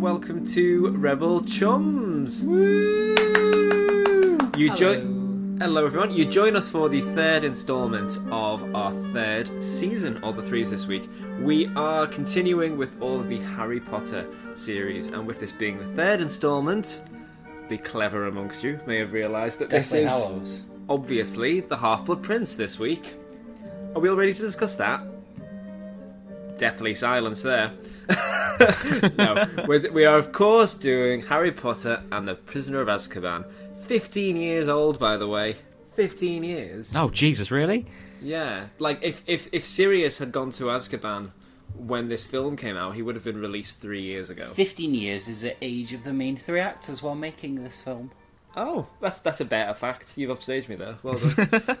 everyone, and welcome to Rebel Chums. You join. Hello, everyone. You join us for the third instalment of our third season of the threes this week. We are continuing with all of the Harry Potter series, and with this being the third instalment, the clever amongst you may have realised that Deathly this is Hallows. obviously the Half Blood Prince this week. Are we all ready to discuss that? Deathly silence there. no, we're, we are of course doing Harry Potter and the Prisoner of Azkaban. 15 years old, by the way. 15 years. Oh Jesus, really? Yeah, like if, if, if Sirius had gone to Azkaban when this film came out, he would have been released three years ago. 15 years is the age of the main three actors while making this film. Oh, that's that's a better fact. You've upstaged me there. Well done.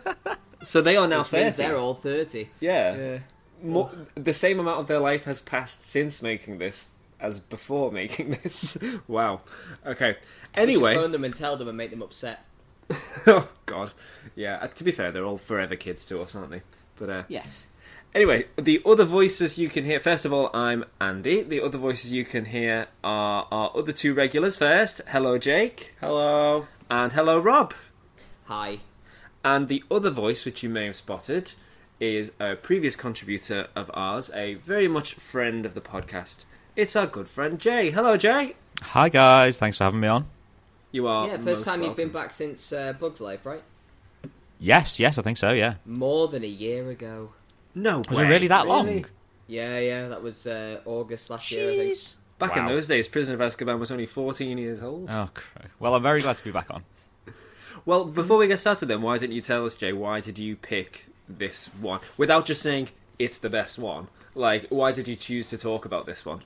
so they are now Which means 30. they're all 30. Yeah. Yeah. Mo the same amount of their life has passed since making this as before making this. wow. Okay. Anyway. phone them and tell them and make them upset. oh God. Yeah. uh, To be fair, they're all forever kids to us, aren't they? But uh, Yes. anyway, the other voices you can hear. First of all, I'm Andy. The other voices you can hear are our other two regulars. First, hello Jake, Hello. and hello Rob. Hi. And the other voice, which you may have spotted, is a previous contributor of ours, a very much friend of the podcast. It's our good friend Jay. Hello, Jay. Hi guys, thanks for having me on. You are yeah, first most time you've been back since uh, Bug's Life, right? Yes, yes, I think so. Yeah, More than a year ago. No was way. it really that Really? long? Yeah, yeah, that was uh, August last year, I think. Jeez. Back in those days, Prisoner of Azkaban was only 14 years old. Oh, cr- well, I'm very glad to be back on. Well, before we get started, then, why didn't you tell us, Jay? Why did you pick this one without just saying it's the best one? Like, why did you choose to talk about this one?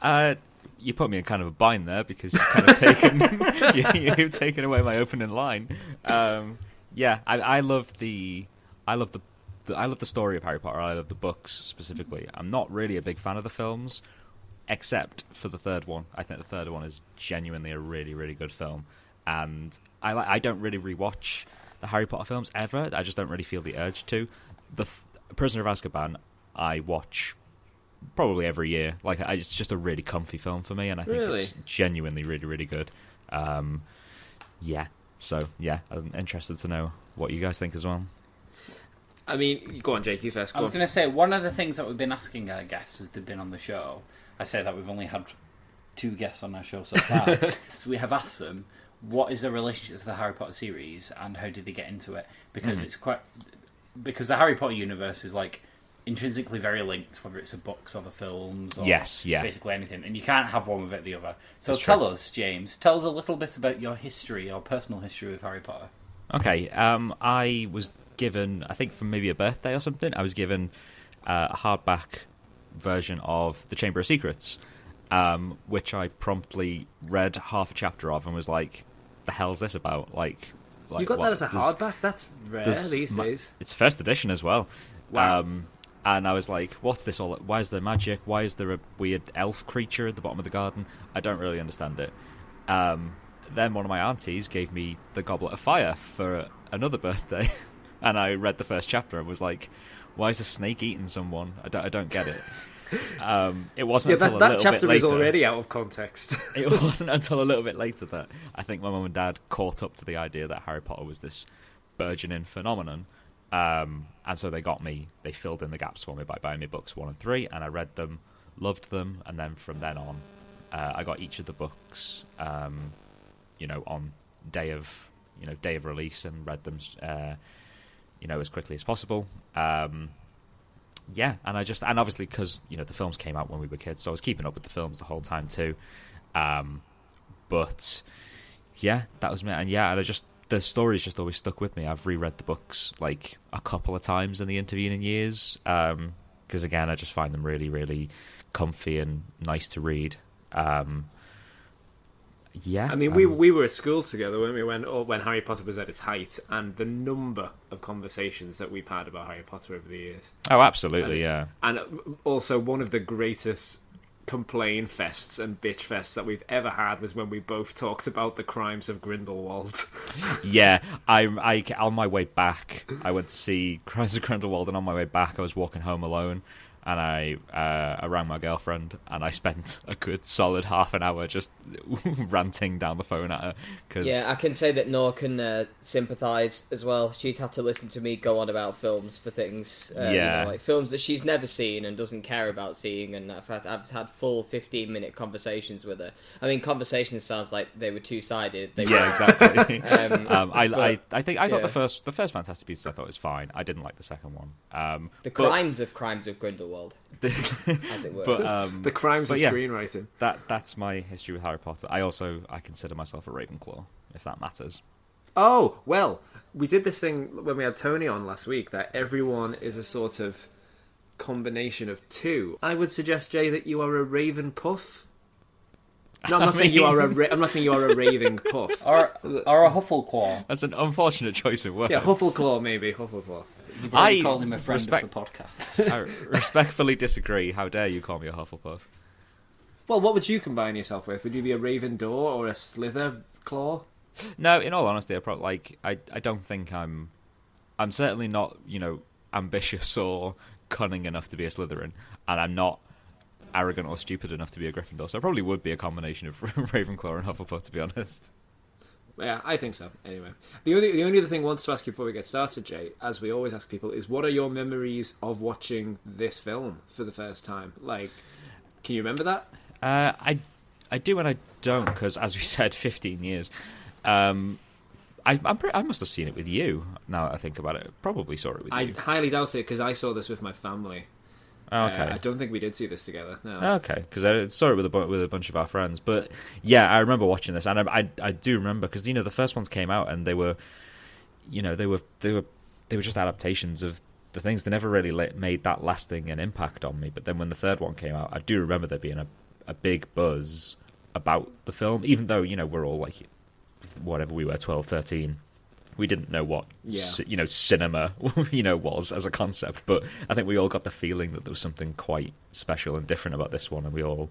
Uh, you put me in kind of a bind there because you've kind of taken you, you've taken away my opening line. Um, yeah, I, I love the I love the, the I love the story of Harry Potter. I love the books specifically. I'm not really a big fan of the films, except for the third one. I think the third one is genuinely a really really good film, and I I don't really rewatch the Harry Potter films ever. I just don't really feel the urge to. The th- Prisoner of Azkaban, I watch probably every year. Like I, it's just a really comfy film for me, and I think Really? it's genuinely really really good. Um, yeah. So yeah, I'm interested to know what you guys think as well. I mean, go on, Jake. You first. I was going to say, one of the things that we've been asking our guests as they've been on the show, I say that we've only had two guests on our show so far. so we have asked them, what is the relationship to the Harry Potter series and how did they get into it? Because it's quite. Because the Harry Potter universe is like intrinsically very linked, whether it's the books or the films or Yes, yeah. basically anything. And you can't have one without the other. So That's tell true. us, James, tell us a little bit about your history, your personal history with Harry Potter. Okay, um, I was given, I think from maybe a birthday or something, I was given uh, a hardback version of The Chamber of Secrets, um, which I promptly read half a chapter of and was like, "The hell's this about?" Like, like you got what- that as a there's- hardback? That's rare there's these ma- days. It's first edition as well. Wow. Um, and I was like, "What's this all? Why is there magic? Why is there a weird elf creature at the bottom of the garden? I don't really understand it." Um, then one of my aunties gave me the Goblet of Fire for another birthday, and I read the first chapter and was like, "Why is a snake eating someone? I don't, I don't get it." Um, it wasn't Yeah, until that, that chapter bit is already out of context. it wasn't until a little bit later that I think my mum and dad caught up to the idea that Harry Potter was this burgeoning phenomenon. Um, and so they got me, they filled in the gaps for me by buying me books one and three, and I read them, loved them, and then from then on, uh, I got each of the books, um, you know, on day of, you know, day of release and read them, uh, you know, as quickly as possible. Um, yeah, and I just and obviously because you know the films came out when we were kids, so I was keeping up with the films the whole time too. Um, but yeah, that was me, and yeah, and I just the stories just always stuck with me. I've reread the books like a couple of times in the intervening years because again, I just find them really, really comfy and nice to read. Um, yeah, I mean, we um, we were at school together when we when or when Harry Potter was at its height, and the number of conversations that we've had about Harry Potter over the years, oh, absolutely, yeah. and also one of the greatest complain fests and bitch fests that we've ever had was when we both talked about the crimes of Grindelwald. Yeah, I, I on my way back, I went to see Crimes of Grindelwald, and on my way back, I was walking home alone, and I uh, I rang my girlfriend, and I spent a good solid half an hour just ranting down the phone at her. Cause, Yeah, I can say that Nor can uh, sympathise as well. She's had to listen to me go on about films for things, uh, you Yeah. know, like films that she's never seen and doesn't care about seeing. And I've had, I've had full fifteen minute conversations with her. I mean, conversations sounds like they were two sided. They yeah, exactly. Um, Um, I, but, I, I think I thought yeah. the first the first Fantastic Beasts I thought was fine. I didn't like the second one. Um, the but- crimes of crimes of Grindelwald, as it were. but um, The crimes But of yeah. screenwriting. that that's my history with Harry Potter. I also I consider myself a Ravenclaw, if that matters. Oh, well, we did this thing when we had Tony on last week that everyone is a sort of combination of two. I would suggest, Jay, that you are a Raven Puff. No, I'm I not saying you are a. mean- Ra- I'm not saying you are a raving puff. Or, or a Huffleclaw. That's an unfortunate choice of words. Yeah, Huffleclaw maybe. Huffleclaw. You've already I called him a friend respect- of the podcast. I respectfully disagree. How dare you call me a Hufflepuff? Well, what would you combine yourself with? Would you be a Raven Door or a Slither Claw? No, in all honesty, I probably like I I don't think I'm I'm certainly not, you know, ambitious or cunning enough to be a Slytherin, and I'm not arrogant or stupid enough to be a Gryffindor. So I probably would be a combination of Ravenclaw and Hufflepuff, to be honest. Yeah, I think so. Anyway, the only the only other thing I want to ask you before we get started, Jay, as we always ask people, is what are your memories of watching this film for the first time? Like, can you remember that? Uh, I I do and I don't because, as we said, 15 years. Um, I I must have seen it with you. Now that I think about it, probably saw it with I you. I highly doubt it because I saw this with my family. Oh, okay. Uh, I don't think we did see this together. No. Okay, because I saw it with a with a bunch of our friends, but yeah, I remember watching this, and I I, I do remember because you know the first ones came out and they were, you know, they were they were they were just adaptations of the things. They never really made that lasting an impact on me. But then when the third one came out, I do remember there being a a big buzz about the film, even though you know we're all like whatever we were 12, 13. We didn't know what Yeah. ci- you know cinema you know was as a concept, but I think we all got the feeling that there was something quite special and different about this one, and we all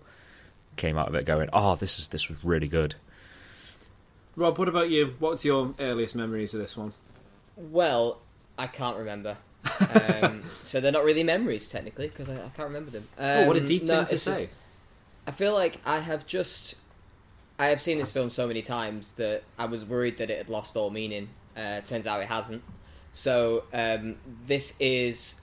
came out of it going, "Oh, this is this was really good." Rob, what about you? What's your earliest memories of this one? Well, I can't remember. um, so they're not really memories technically because I, I can't remember them. Um, oh, what a deep no, thing to it's just- say. I feel like I have just I have seen this film so many times that I was worried that it had lost all meaning. Uh, turns out it hasn't. So um, this is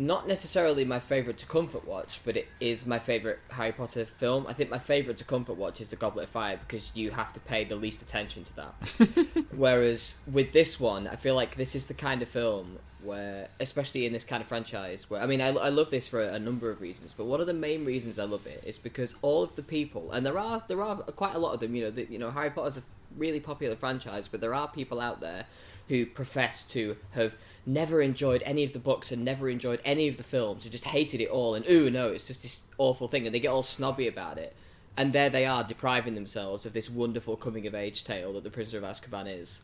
not necessarily my favorite to comfort watch, but it is my favorite Harry Potter film. I think my favorite to comfort watch is The Goblet of Fire because you have to pay the least attention to that. Whereas with this one, I feel like this is the kind of film where, especially in this kind of franchise, where I mean, I, I love this for a number of reasons, but one of the main reasons I love it is because all of the people, and there are there are quite a lot of them. You know, the, you know, Harry Potter's a really popular franchise, but there are people out there who profess to have never enjoyed any of the books and never enjoyed any of the films, who just hated it all, and ooh no, it's just this awful thing, and they get all snobby about it. And there they are, depriving themselves of this wonderful coming of age tale that the Prisoner of Azkaban is.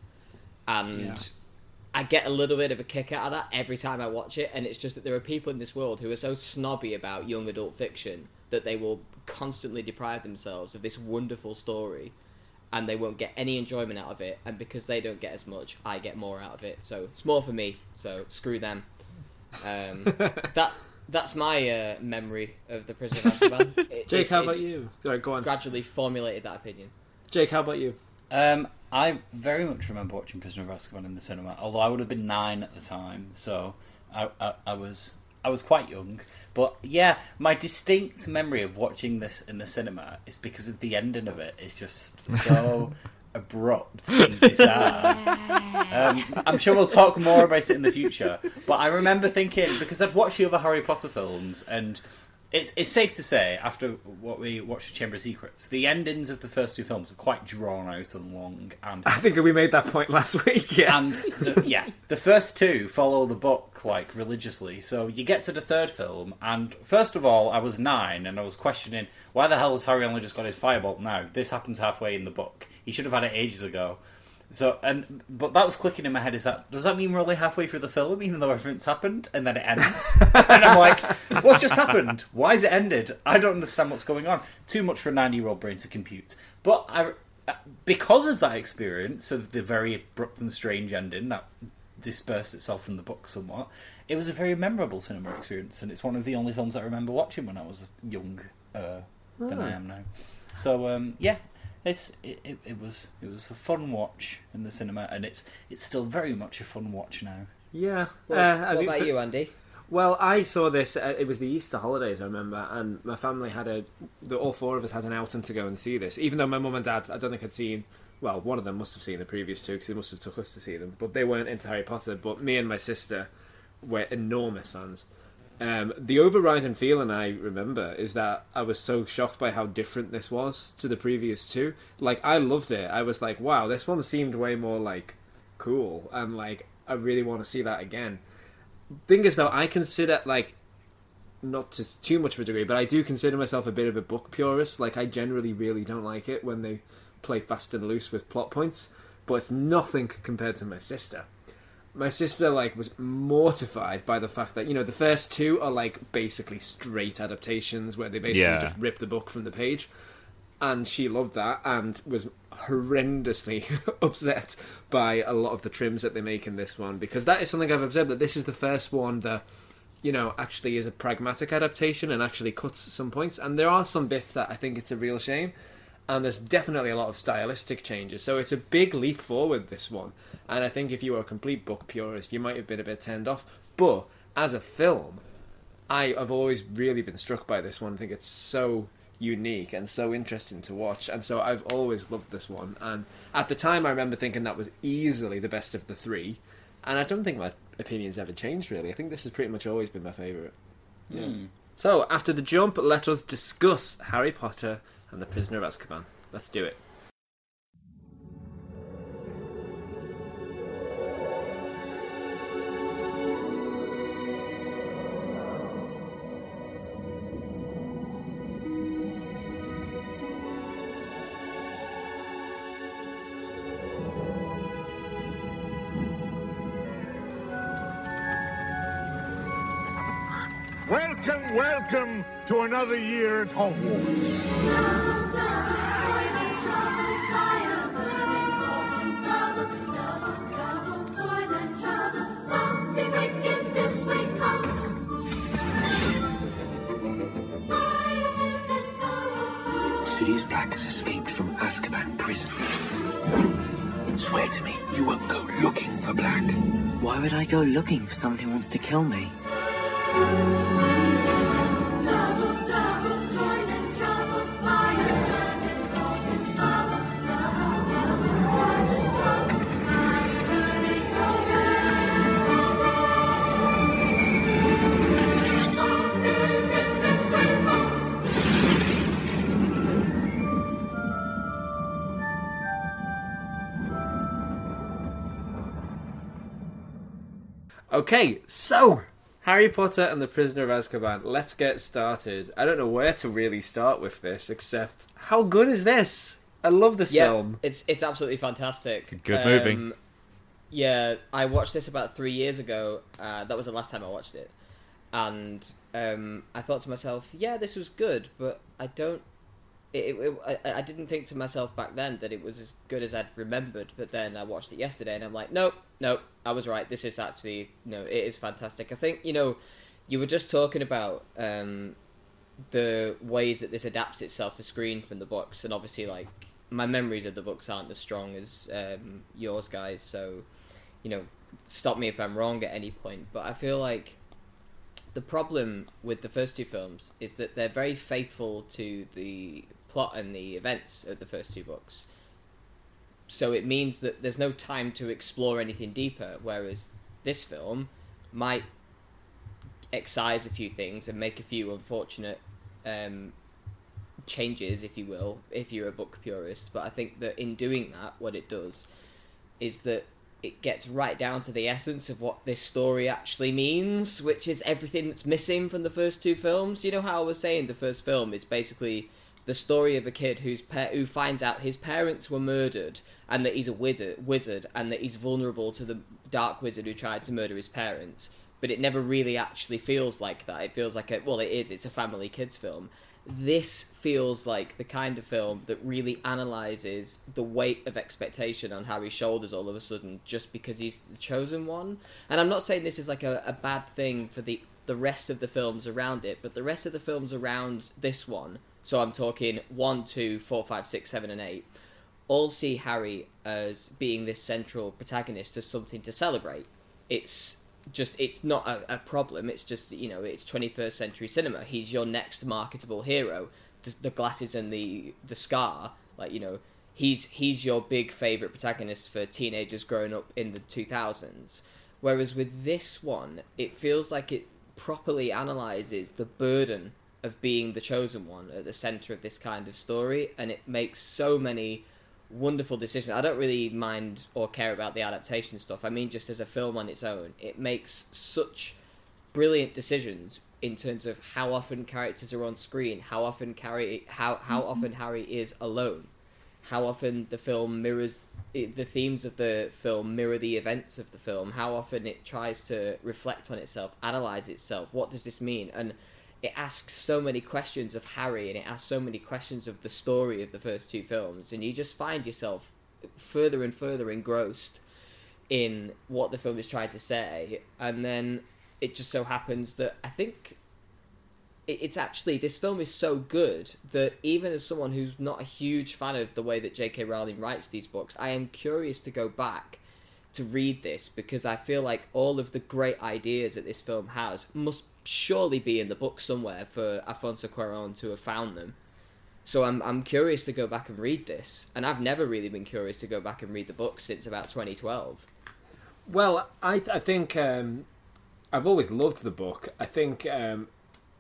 And Yeah. I get a little bit of a kick out of that every time I watch it, and it's just that there are people in this world who are so snobby about young adult fiction that they will constantly deprive themselves of this wonderful story, and they won't get any enjoyment out of it. And because they don't get as much, I get more out of it. So it's more for me. So screw them. Um, that that's my uh, memory of the Prisoner of Azkaban. It- Jake, it's- how about you? Sorry, go on. Gradually formulated that opinion. Jake, how about you? Um, I very much remember watching Prisoner of Azkaban in the cinema, although I would have been nine at the time, so I, I, I was I was quite young. But yeah, my distinct memory of watching this in the cinema is because of the ending of it. It's just so abrupt and bizarre. Um, I'm sure we'll talk more about it in the future. But I remember thinking because I've watched the other Harry Potter films and. It's, it's safe to say, after what we watched, Chamber of Secrets, the endings of the first two films are quite drawn out and long, and I think we made that point last week. Yeah. and the, yeah, the first two follow the book like religiously. So you get to the third film, and first of all, I was nine, and I was questioning why the hell has Harry only just got his firebolt now? This happens halfway in the book. He should have had it ages ago. So and but that was clicking in my head. Is that does that mean we're only halfway through the film, even though everything's happened, and then it ends? and I'm like, what's just happened? Why is it ended? I don't understand what's going on. Too much for a nine-year-old brain to compute. But I, because of that experience of the very abrupt and strange ending that dispersed itself from the book somewhat. It was a very memorable cinema experience, and it's one of the only films I remember watching when I was young uh, than I am now. So um, yeah, it's it, it, it was it was a fun watch in the cinema, and it's it's still very much a fun watch now. Yeah. What, uh, I what mean, about for- you, Andy? Well, I saw this. Uh, it was the Easter holidays, I remember, and my family had a. The, all four of us had an outing to go and see this. Even though my mum and dad, I don't think had seen. Well, one of them must have seen the previous two because they must have took us to see them, but they weren't into Harry Potter. But me and my sister were enormous fans. Um, the overriding feeling I remember is that I was so shocked by how different this was to the previous two. Like I loved it. I was like, wow, this one seemed way more like cool, and like I really want to see that again. Thing is though i consider like not to too much of a degree but i do consider myself a bit of a book purist. Like i generally really don't like it when they play fast and loose with plot points. But it's nothing compared to my sister my sister like was mortified by the fact that you know the first two are like basically straight adaptations where they basically Yeah. just rip the book from the page. And she loved that and was horrendously upset by a lot of the trims that they make in this one. Because that is something I've observed that this is the first one that you know actually is a pragmatic adaptation and actually cuts some points. And there are some bits that I think it's a real shame and there's definitely a lot of stylistic changes so it's a big leap forward this one and I think if you were a complete book purist you might have been a bit turned off but as a film I have always really been struck by this one. I think it's so unique and so interesting to watch, and so I've always loved this one. And at the time, I remember thinking that was easily the best of the three, and I don't think my opinions ever changed really. I think this has pretty much always been my favourite. Yeah. Hmm. So after the jump, let us discuss Harry Potter and the Prisoner of Azkaban. Let's do it. To another year at Hogwarts. Sirius Black has escaped from Azkaban prison. Swear to me, you won't go looking for Black. Why would I go looking for someone who wants to kill me? Okay, so Harry Potter and the Prisoner of Azkaban. Let's get started. I don't know where to really start with this, except how good is this? I love this Yeah, film. it's it's absolutely fantastic. Good movie. Um, Yeah, I watched this about three years ago. Uh, that was the last time I watched it, and um, I thought to myself, "Yeah, this was good," but I don't. It, it, I, I didn't think to myself back then that it was as good as I'd remembered. But then I watched it yesterday, and I'm like, "Nope, nope, I was right. This is actually no, it is fantastic." I think you know, you were just talking about um, the ways that this adapts itself to screen from the books, and obviously, like my memories of the books aren't as strong as um, yours guys. So, you know, stop me if I'm wrong at any point. But I feel like the problem with the first two films is that they're very faithful to the plot and the events of the first two books. So it means that there's no time to explore anything deeper. Whereas this film might excise a few things and make a few unfortunate um, changes, if you will, if you're a book purist. But I think that in doing that, what it does is that it gets right down to the essence of what this story actually means, which is everything that's missing from the first two films. You know how I was saying the first film is basically the story of a kid whose pa- who finds out his parents were murdered and that he's a wizard, wizard and that he's vulnerable to the dark wizard who tried to murder his parents. but it never really actually feels like that. It feels like a well, it is. It's a family kids film. This feels like the kind of film that really analyzes the weight of expectation on Harry's shoulders all of a sudden just because he's the chosen one. And I'm not saying this is like a, a bad thing for the the rest of the films around it, but the rest of the films around this one, so I'm talking one, two, four, five, six, seven, and eight, all see Harry as being this central protagonist as something to celebrate. It's just it's not a, a problem. It's just you know it's 21st century cinema. He's your next marketable hero. The, the glasses and the the scar, like you know, he's he's your big favorite protagonist for teenagers growing up in the 2000s. Whereas with this one, it feels like it properly analyzes the burden of being the chosen one at the center of this kind of story, and it makes so many wonderful decisions. I don't really mind or care about the adaptation stuff. I mean, just as a film on its own, it makes such brilliant decisions in terms of how often characters are on screen, how often Harry, how how mm-hmm. often Harry is alone, how often the film mirrors the themes of the film mirror the events of the film, how often it tries to reflect on itself, analyze itself. What does this mean? And it asks so many questions of Harry and it asks so many questions of the story of the first two films, and you just find yourself further and further engrossed in what the film is trying to say, and then it just so happens that I think it's actually this film is so good that even as someone who's not a huge fan of the way that J.K. Rowling writes these books, I am curious to go back to read this because I feel like all of the great ideas that this film has must surely be in the book somewhere for Alfonso Cuarón to have found them. So I'm I'm curious to go back and read this, and I've never really been curious to go back and read the book since about 2012. Well, I I think um, I've always loved the book. I think um,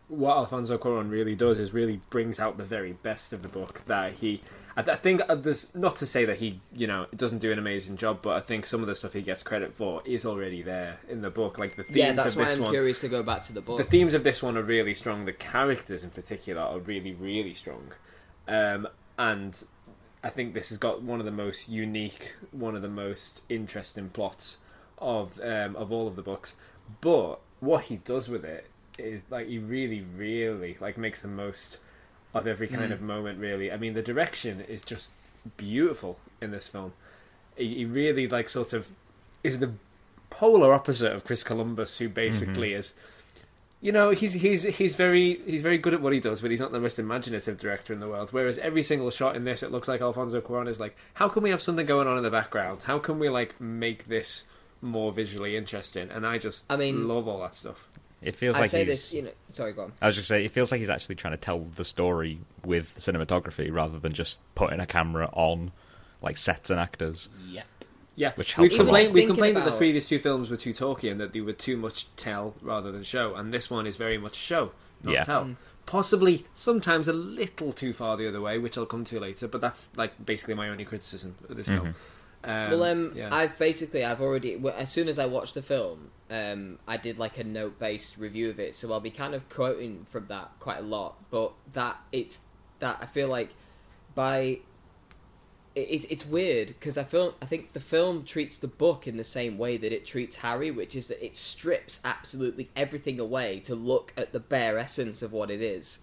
what Alfonso Cuarón really does is really brings out the very best of the book. That he, I, th- I think uh, there's not to say that he, you know, doesn't do an amazing job, but I think some of the stuff he gets credit for is already there in the book. Like the themes Yeah, that's of why this I'm one, curious to go back to the book. the themes of this one are really strong. The characters in particular are really, really strong. Um, and I think this has got one of the most unique, one of the most interesting plots of um, of all of the books. But what he does with it is like he really, really like makes the most of every kind hmm. of moment. Really, I mean, the direction is just beautiful in this film. He, he really like sort of is the polar opposite of Chris Columbus, who basically mm-hmm. is you know he's he's he's very he's very good at what he does, but he's not the most imaginative director in the world. Whereas every single shot in this, it looks like Alfonso Cuarón is like, how can we have something going on in the background? How can we like make this more visually interesting? And I just I mean- love all that stuff. It feels I like say he's. this, you know. Sorry, go on. I was just saying, it feels like he's actually trying to tell the story with cinematography rather than just putting a camera on like sets and actors. Yep. Yeah, Which we've helps a complained. We've Thinking complained that the previous two films were too talky and that they were too much tell rather than show, and this one is very much show, not Yeah. tell. Possibly sometimes a little too far the other way, which I'll come to later. But that's like basically my only criticism of this film. Um, Well, um, yeah. I've basically I've already as soon as I watched the film, um, I did like a note-based review of it, so I'll be kind of quoting from that quite a lot. But that it's that I feel like by it, it's weird because I feel I think the film treats the book in the same way that it treats Harry, which is that it strips absolutely everything away to look at the bare essence of what it is.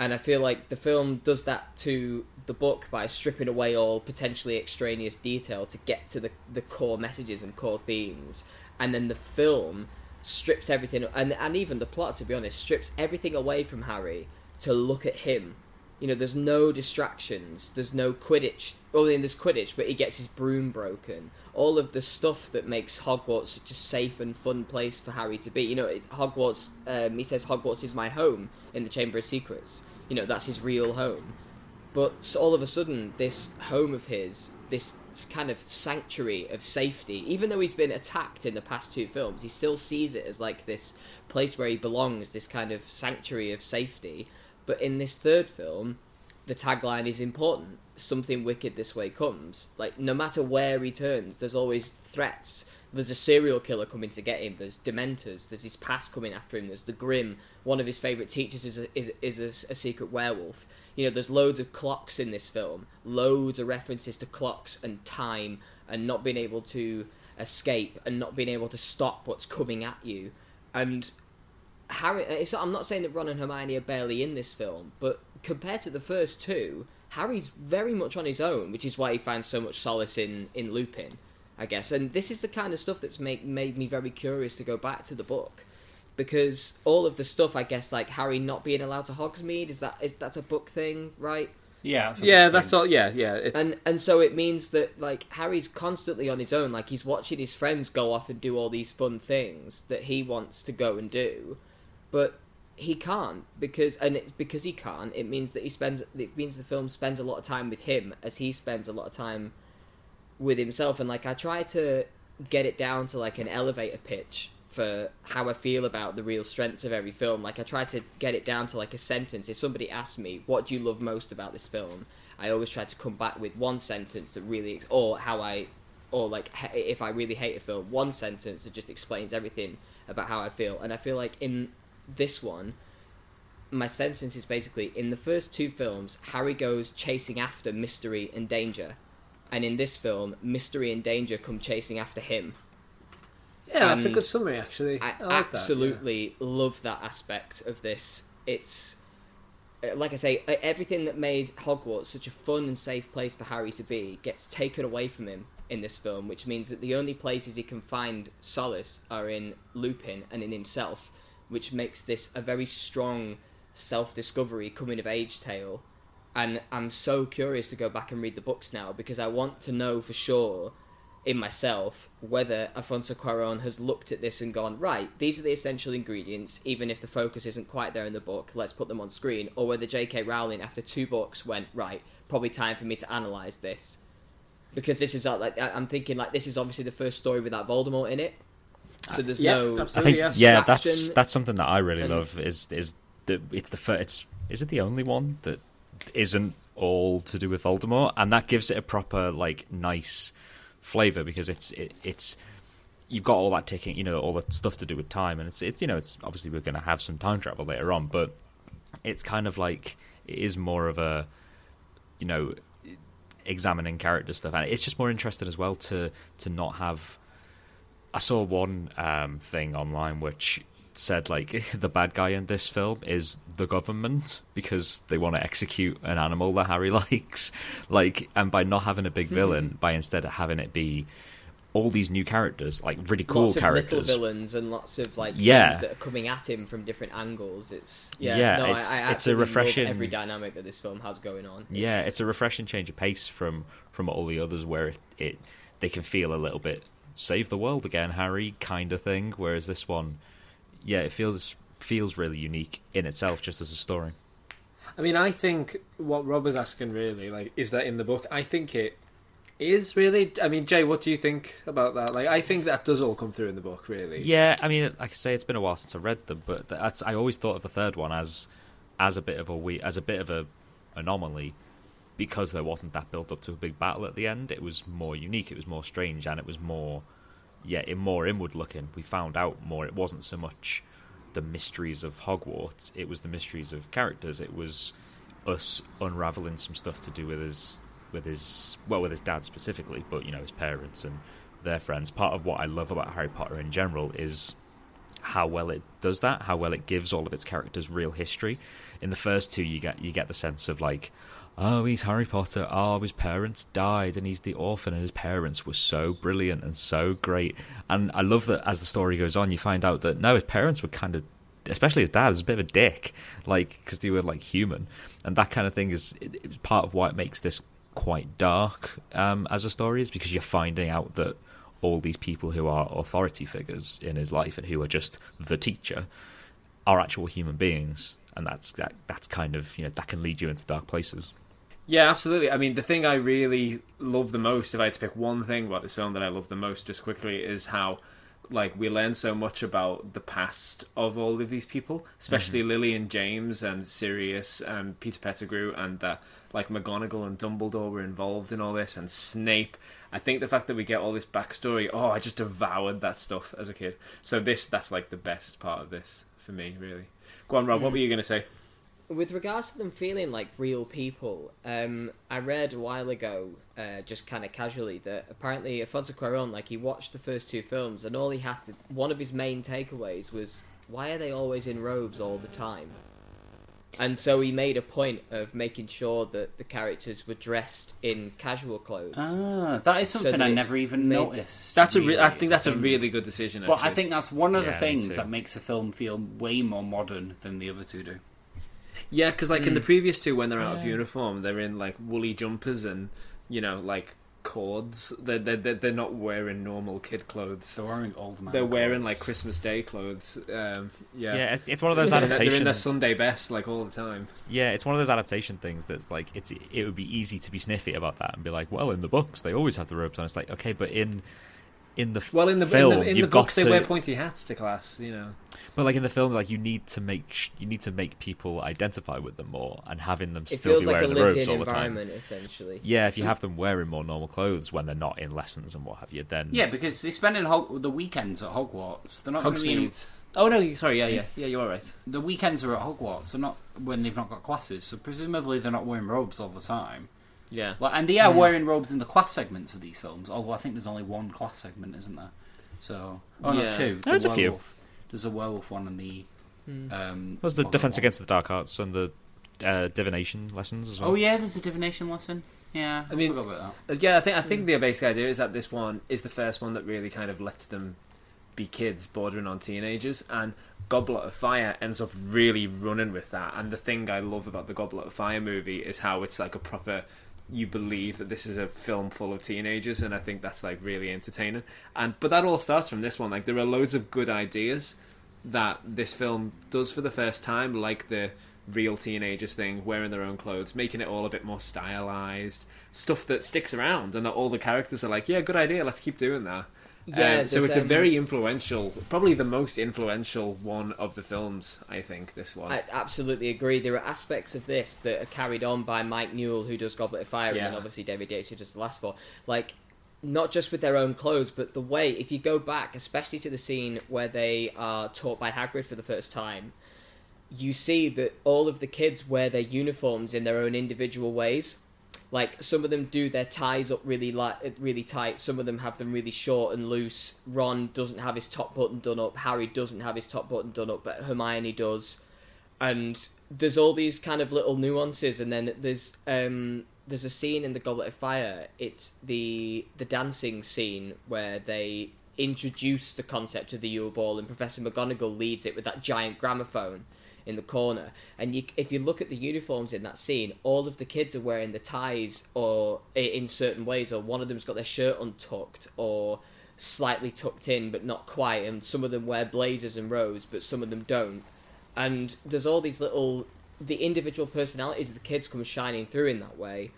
And I feel like the film does that to the book by stripping away all potentially extraneous detail to get to the, the core messages and core themes. And then the film strips everything, and, and even the plot, to be honest, strips everything away from Harry to look at him. You know, there's no distractions, there's no Quidditch. Well, in there's Quidditch, but he gets his broom broken. All of the stuff that makes Hogwarts such a safe and fun place for Harry to be. You know, it- Hogwarts, um, he says Hogwarts is my home in the Chamber of Secrets. You know, that's his real home. But all of a sudden, this home of his, this kind of sanctuary of safety, even though he's been attacked in the past two films, he still sees it as like this place where he belongs, this kind of sanctuary of safety. But in this third film, the tagline is important. Something wicked this way comes. Like no matter where he turns, there's always threats. There's a serial killer coming to get him. There's dementors. There's his past coming after him. There's the grim. One of his favorite teachers is a, is is a, a secret werewolf. You know, there's loads of clocks in this film. Loads of references to clocks and time and not being able to escape and not being able to stop what's coming at you. And Harry, I'm not saying that Ron and Hermione are barely in this film, but compared to the first two, Harry's very much on his own, which is why he finds so much solace in in Lupin, I guess. And this is the kind of stuff that's make, made me very curious to go back to the book. Because all of the stuff, I guess, like Harry not being allowed to Hogsmeade, is that is that's a book thing, right? Yeah, that's Yeah, that's thing. all. Yeah, yeah. It, and and so it means that like Harry's constantly on his own like he's watching his friends go off and do all these fun things that he wants to go and do but he can't because and it's because he can't it means that he spends it means the film spends a lot of time with him as he spends a lot of time with himself and like I try to get it down to like an elevator pitch for how I feel about the real strengths of every film. Like I try to get it down to like a sentence. If somebody asks me what do you love most about this film? I always try to come back with one sentence that really or how I or like if I really hate a film one sentence that just explains everything about how I feel. And I feel like in this one my sentence is basically in the first two films Harry goes chasing after mystery and danger and in this film mystery and danger come chasing after him yeah, that's a good summary, actually. I, I, like that, yeah. absolutely love that aspect of this. It's uh, like I say, everything that made Hogwarts such a fun and safe place for Harry to be gets taken away from him in this film, which means that the only places he can find solace are in Lupin and in himself, which makes this a very strong self-discovery coming of age tale. And I'm so curious to go back and read the books now because I want to know for sure in myself whether Alfonso Cuarón has looked at this and gone, right, these are the essential ingredients, even if the focus isn't quite there in the book, let's put them on screen, or whether J.K. Rowling, after two books, went, right, probably time for me to analyse this. Because this is uh, like I- I'm thinking like this is obviously the first story without Voldemort in it, so there's Yeah, no I think yeah. yeah, that's that's something that I really and- love. Is is the it's the first, it's is it the only one that isn't all to do with Voldemort, and that gives it a proper like nice flavor because it's it, it's you've got all that ticking, you know, all that stuff to do with time, and it's it's you know it's obviously we're going to have some time travel later on, but it's kind of like it is more of a you know examining character stuff, and it's just more interesting as well to to not have. I saw one um, thing online which said like the bad guy in this film is the government because they want to execute an animal that Harry likes, like, and by not having a big hmm. villain, by instead of having it be all these new characters, like really cool lots of characters. little villains and lots of like Yeah. things that are coming at him from different angles. It's yeah, Yeah, no, it's- I, I it's a refreshing- every dynamic that this film has going on. Yeah, it's a refreshing change of pace from from all the others, where it, it they can feel a little bit save the world again, Harry kind of thing. Whereas this one, yeah, it feels feels really unique in itself, just as a story. I mean, I think what Rob was asking really, like, is that in the book? I think it is really. I mean, Jay, what do you think about that? Like, I think that does all come through in the book, really. Yeah, I mean, like I say, it's been a while since I read them, but that's I always thought of the third one as as a bit of a we as a bit of a anomaly because there wasn't that built up to a big battle at the end. It was more unique, it was more strange, and it was more yeah, in more inward looking. We found out more. It wasn't so much the mysteries of Hogwarts; it was the mysteries of characters. It was us unraveling some stuff to do with his with his well with his dad specifically, but you know his parents and their friends. Part of what I love about Harry Potter in general is how well it does that, how well it gives all of its characters real history. In the first two, you get you get the sense of like, oh, he's Harry Potter. Oh, his parents died, and he's the orphan, and his parents were so brilliant and so great. And I love that as the story goes on, you find out that no, his parents were kind of, especially his dad, is a bit of a dick, like because they were like human, and that kind of thing is it, part of why it makes this quite dark um, as a story, is because you're finding out that all these people who are authority figures in his life and who are just the teacher are actual human beings and that's that that's kind of you know that can lead you into dark places Yeah, absolutely. I mean, the thing I really love the most, if I had to pick one thing about this film that I love the most, just quickly, is how like we learn so much about the past of all of these people, especially mm-hmm. Lily and James and Sirius and Peter Pettigrew, and that like McGonagall and Dumbledore were involved in all this, and Snape. I think the fact that we get all this backstory, oh, I just devoured that stuff as a kid. So this, that's like the best part of this for me, really. Go on, Rob. What mm. were you going to say? With regards to them feeling like real people, um, I read a while ago, uh, just kind of casually, that apparently Alfonso Cuarón, like he watched the first two films, and all he had to, one of his main takeaways was, why are they always in robes all the time? And so he made a point of making sure that the characters were dressed in casual clothes. Ah, that is So something that I never even noticed. That's a. Re- I think that's a really good decision. But I think that's one of the Yeah, me things that makes a film feel way more modern than the other two do. Yeah, because like in Hmm. the previous two, when they're out of uniform, they're in like woolly jumpers and you know like cords. They're they're they're they're not wearing normal kid clothes. They're wearing old man. They're wearing like Christmas Day clothes. Um, yeah. Yeah, it's, it's one of those They're, they're in their Sunday best like all the time. Yeah, it's one of those adaptation things that's like it's it would be easy to be sniffy about that and be like, well, in the books they always have the robes on. It's like okay, but in in the Well, in the film, in the, in the books, got they wear pointy hats to class. You know. But like in the film, like you need to make sh- you need to make people identify with them more and having them it still feels be like a wearing the robes all the time. environment, essentially. Yeah, if you mm. have them wearing more normal clothes when they're not in lessons and what have you, then Yeah, because they spend in Hog- the weekends at Hogwarts. They're not going to be in, Oh no, sorry. Yeah, yeah, yeah. You are right. the weekends are at Hogwarts. They're not when they've not got classes. So presumably they're not wearing robes all the time. Yeah. Like, and they are wearing robes in the class segments of these films. Although I think there's only one class segment, isn't there? So oh no, Yeah. two. There's the a few. werewolf. There's a werewolf one and the. Um, there's the defense one. against the dark arts and the uh, divination lessons as well. Oh yeah, there's a divination lesson. Yeah, I, I mean- forgot about that. Uh, Yeah, I think I think the basic idea is that this one is the first one that really kind of lets them be kids bordering on teenagers, and Goblet of Fire ends up really running with that. And the thing I love about the Goblet of Fire movie is how it's like a proper. You believe that this is a film full of teenagers, and I think that's like really entertaining. And but that all starts from this one. Like there are loads of good ideas that this film does for the first time, like the real teenagers thing, wearing their own clothes, making it all a bit more stylized, stuff that sticks around, and that all the characters are like, "Yeah, good idea. Let's keep doing that." Yeah, Um, so it's a um, very influential, probably the most influential one of the films. I think this one. I absolutely agree. There are aspects of this that are carried on by Mike Newell, who does Goblet of Fire, and then obviously David Yates, who does the last four. Like, not just with their own clothes, but the way, if you go back, especially to the scene where they are taught by Hagrid for the first time, you see that all of the kids wear their uniforms in their own individual ways. Like some of them do their ties up really li- really tight. Some of them have them really short and loose. Ron doesn't have his top button done up. Harry doesn't have his top button done up, but Hermione does. And there's all these kind of little nuances. And then there's um, there's a scene in the Goblet of Fire. It's the the dancing scene where they introduce the concept of the Yule Ball, and Professor McGonagall leads it with that giant gramophone in the corner. And you, if you look at the uniforms in that scene, all of the kids are wearing the ties or in certain ways, or one of them's got their shirt untucked or slightly tucked in but not quite. And some of them wear blazers and robes, but some of them don't. And there's all these little, the individual personalities of the kids come shining through in that way.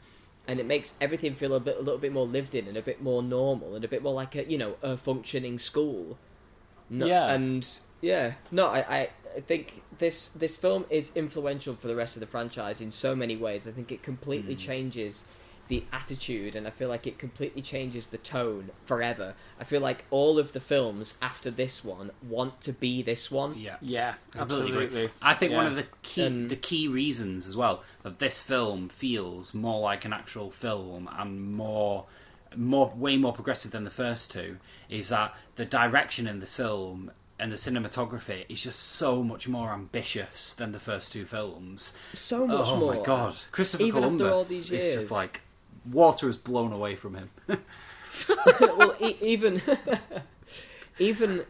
And it makes everything feel a bit, a little bit more lived in and a bit more normal and a bit more like a, you know, a functioning school. No, Yeah. and yeah, no, I, I, I think this this film is influential for the rest of the franchise in so many ways. I think it completely changes the attitude, and I feel like it completely changes the tone forever. I feel like all of the films after this one want to be this one. Yeah. yeah, Completely absolutely. I think one of the key Um, the key reasons as well that this film feels more like an actual film and more more way more progressive than the first two is that the direction in this film and the cinematography is just so much more ambitious than the first two films. So much oh more. my god, Christopher Even Columbus is just like water is blown away from him. well, e- even even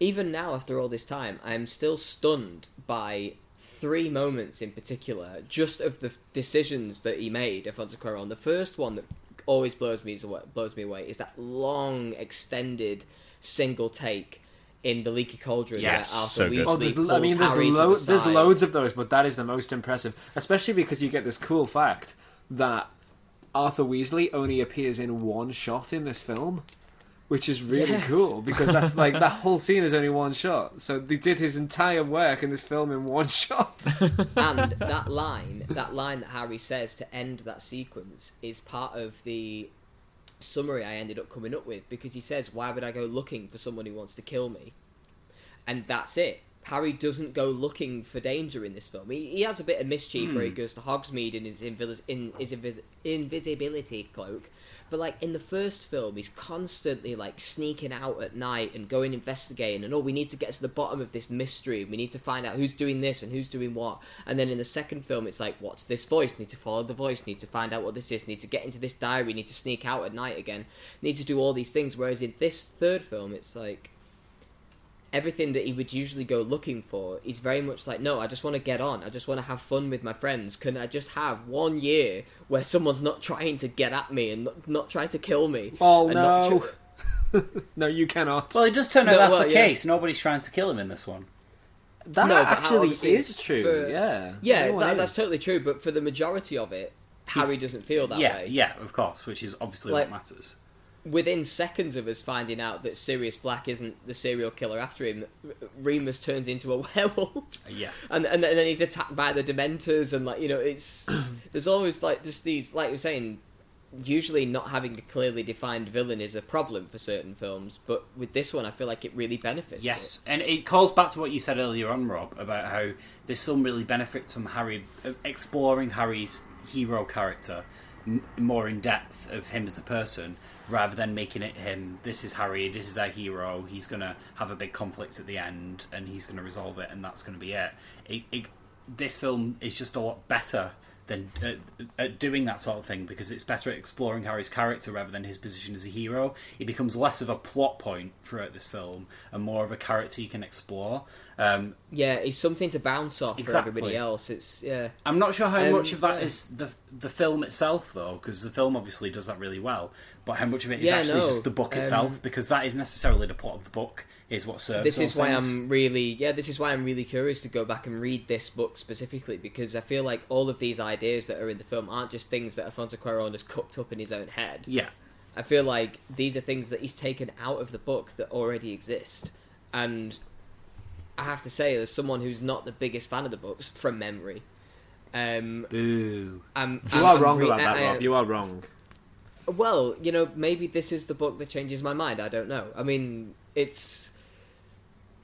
even now, after all this time, I am still stunned by three moments in particular, just of the decisions that he made, Alfonso Cuarón. The first one that always blows me blows me away is that long, extended single take in the leaky cauldron. Uh, yes, where Arthur so good. Weasley Oh, there's, I mean, there's, lo- the there's loads of those, but that is the most impressive, especially because you get this cool fact that Arthur Weasley only appears in one shot in this film, which is really Yes. cool because that's like that whole scene is only one shot. So they did his entire work in this film in one shot. and that line, that line that Harry says to end that sequence, is part of the summary I ended up coming up with because he says, "Why would I go looking for someone who wants to kill me?" And that's it. Harry doesn't go looking for danger in this film. He, he has a bit of mischief where he Hmm. goes to Hogsmeade in his, invis- in his invis- invisibility cloak. But like in the first film, he's constantly like sneaking out at night and going investigating. And oh, we need to get to the bottom of this mystery. We need to find out who's doing this and who's doing what. And then in the second film, it's like, what's this voice? Need to follow the voice. Need to find out what this is. Need to get into this diary. Need to sneak out at night again. Need to do all these things. Whereas in this third film, it's like everything that he would usually go looking for he's very much like no i just want to get on i just want to have fun with my friends can i just have one year where someone's not trying to get at me and not, not trying to kill me Oh and no. tr- no, you cannot. Well, it does turn out No, that's well, the yeah. case. Nobody's trying to kill him in this one. That No, actually is true. for- yeah. yeah No one that, is. that's totally true but for the majority of it harry doesn't feel that yeah, way yeah, of course, which is obviously Like- what matters. Within seconds of us finding out that Sirius Black isn't the serial killer after him, Remus turns into a werewolf. Yeah. And, and and then he's attacked by the Dementors, and like you know, it's there's always like just these like you're saying. Usually, not having a clearly defined villain is a problem for certain films, but with this one, I feel like it really benefits. Yes, and it calls back to what you said earlier on, Rob, about how this film really benefits from Harry uh, exploring Harry's hero character m- more in depth of him as a person, rather than making it him. This is Harry. This is our hero. He's gonna have a big conflict at the end, and he's gonna resolve it, and that's gonna be it. it, it this film is just a lot better than uh, at doing that sort of thing because it's better at exploring Harry's character rather than his position as a hero. It becomes less of a plot point throughout this film and more of a character you can explore. Um, yeah, he's something to bounce off Exactly. for everybody else. It's yeah, I'm not sure how Um, much of that yeah. is the the film itself, though, because the film obviously does that really well. But how much of it is Yeah, actually no, just the book um, itself? Because that is necessarily the plot of the book. Is what serves. this is why things. I'm really yeah this is why I'm really curious to go back and read this book specifically because I feel like all of these ideas that are in the film aren't just things that Alfonso Cuarón has cooked up in his own head. Yeah. I feel like these are things that he's taken out of the book that already exist, and I have to say, as someone who's not the biggest fan of the books from memory, um, Boo. I'm, You I'm- are I'm wrong re- about that, I- I- Rob. You are wrong. well, you know, maybe this is the book that changes my mind. I don't know. I mean, it's,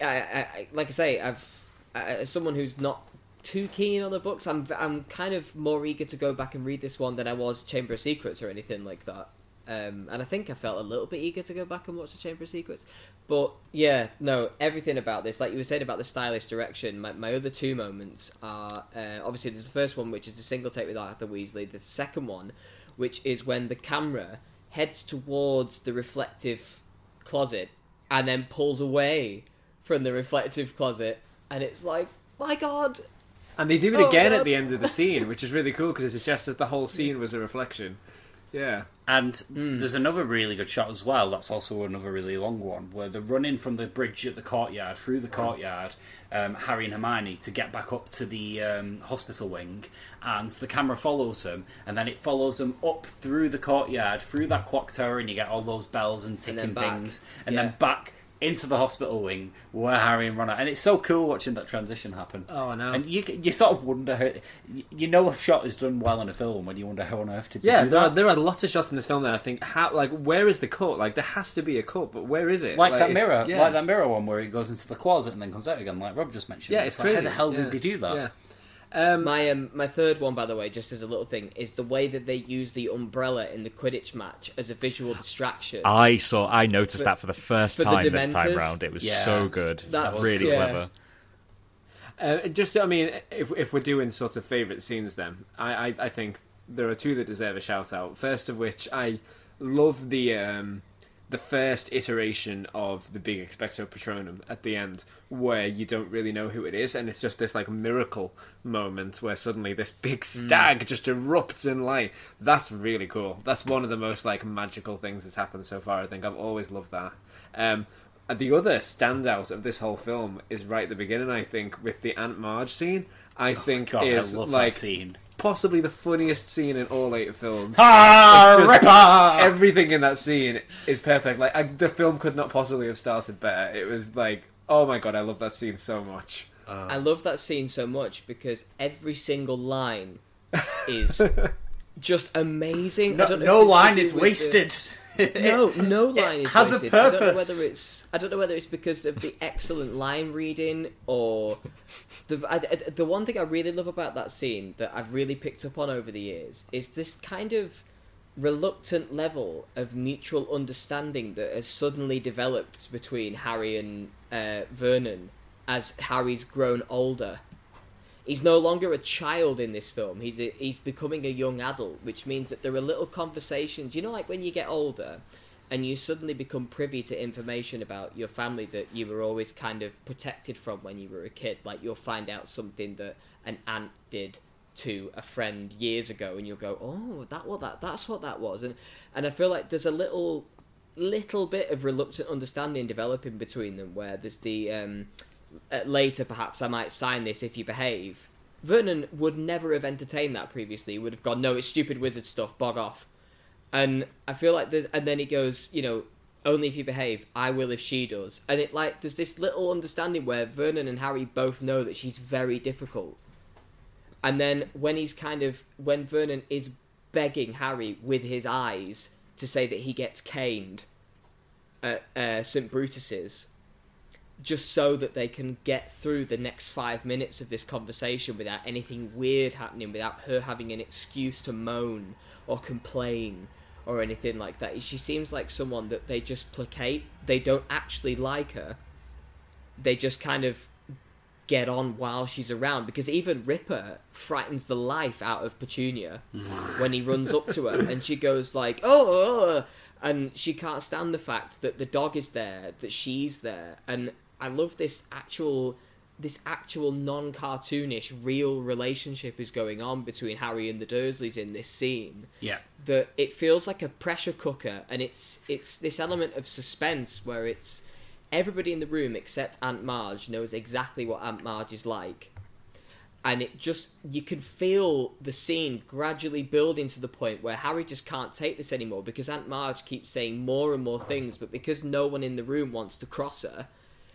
I, I, like I say, I've as someone who's not too keen on the books, I'm I'm kind of more eager to go back and read this one than I was Chamber of Secrets or anything like that. Um, and I think I felt a little bit eager to go back and watch the Chamber of Secrets. But yeah, no, everything about this, like you were saying about the stylish direction, my, my other two moments are uh, obviously there's the first one, which is the single take with Arthur Weasley. The second one, which is when the camera heads towards the reflective closet and then pulls away from the reflective closet, and it's like, my god, And they do it Oh, again God. at the end of the scene, which is really cool because it suggests that the whole scene was a reflection. Yeah. And Hmm. there's another really good shot as well. That's also another really long one where they're running from the bridge at the courtyard through the courtyard, um, Harry and Hermione to get back up to the um, hospital wing, and the camera follows them, and then it follows them up through the courtyard, through that clock tower, and you get all those bells and ticking then back. things, and Yeah. then back into the hospital wing where Harry and Ron are. And it's so cool watching that transition happen. Oh, I know. And you you sort of wonder how you know a shot is done well in a film when you wonder how on earth did they Yeah, do there are, there are lots of shots in this film that I think, how, like, where is the cut? Like, there has to be a cut, but where is it? like, that mirror, yeah. like that mirror one where he goes into the closet and then comes out again, like Rob just mentioned. Yeah, it's like, crazy. how the hell yeah. did they do that? Yeah. Um, My um, my third one, by the way, just as a little thing, is the way that they use the umbrella in the Quidditch match as a visual distraction. I saw. I noticed For- that for the first for the time this time round. It was Yeah. so good. That's- really yeah. clever. Uh, just, I mean, if if we're doing sort of favourite scenes, then I, I I think there are two that deserve a shout out. First of which, I love the um, the first iteration of the big Expecto Patronum at the end, where you don't really know who it is, and it's just this like miracle moment where suddenly this big stag just erupts in light. That's really cool. That's one of the most like magical things that's happened so far. I think I've always loved that. Um, the other standout of this whole film is right at the beginning. I think with the Aunt Marge scene. I think God, is I love like scene. Possibly the funniest scene in all eight films. Ah, just- Ripper! Everything in that scene is perfect. Like I, the film could not possibly have started better. It was like, oh my god, I love that scene so much. I love that scene so much because every single line is just amazing. I No, don't know no if it's to line is with wasted. no, no line is has a wasted. I don't know whether it's I don't know whether it's because of the excellent line reading or the I, I- the one thing I really love about that scene that I've really picked up on over the years is this kind of reluctant level of mutual understanding that has suddenly developed between Harry and uh, Vernon as Harry's grown older. He's no longer a child in this film. He's a, he's becoming a young adult, which means that there are little conversations. You know, like when you get older, and you suddenly become privy to information about your family that you were always kind of protected from when you were a kid. Like you'll find out something that an aunt did to a friend years ago, and you'll go, "Oh, that what that that's what that was." And and I feel like there's a little little bit of reluctant understanding developing between them, where there's the um, later perhaps I might sign this if you behave. Vernon would never have entertained that previously. He would have gone, no, it's stupid wizard stuff, bog off. And I feel like there's, and then he goes, you know, only if you behave, I will if she does. And it like, there's this little understanding where Vernon and Harry both know that she's very difficult. And then when he's kind of, when Vernon is begging Harry with his eyes to say that he gets caned at uh, St. Brutus's, just so that they can get through the next five minutes of this conversation without anything weird happening, without her having an excuse to moan or complain or anything like that. She seems like someone that they just placate. They don't actually like her. They just kind of get on while she's around because even Ripper frightens the life out of Petunia when he runs up to her and she goes like, oh, "Oh,", oh," and she can't stand the fact that the dog is there, that she's there, and I love this actual this actual non-cartoonish real relationship is going on between Harry and the Dursleys in this scene Yeah. that it feels like a pressure cooker and it's it's this element of suspense where it's everybody in the room except Aunt Marge knows exactly what Aunt Marge is like and it just you can feel the scene gradually building to the point where Harry just can't take this anymore because Aunt Marge keeps saying more and more things but because no one in the room wants to cross her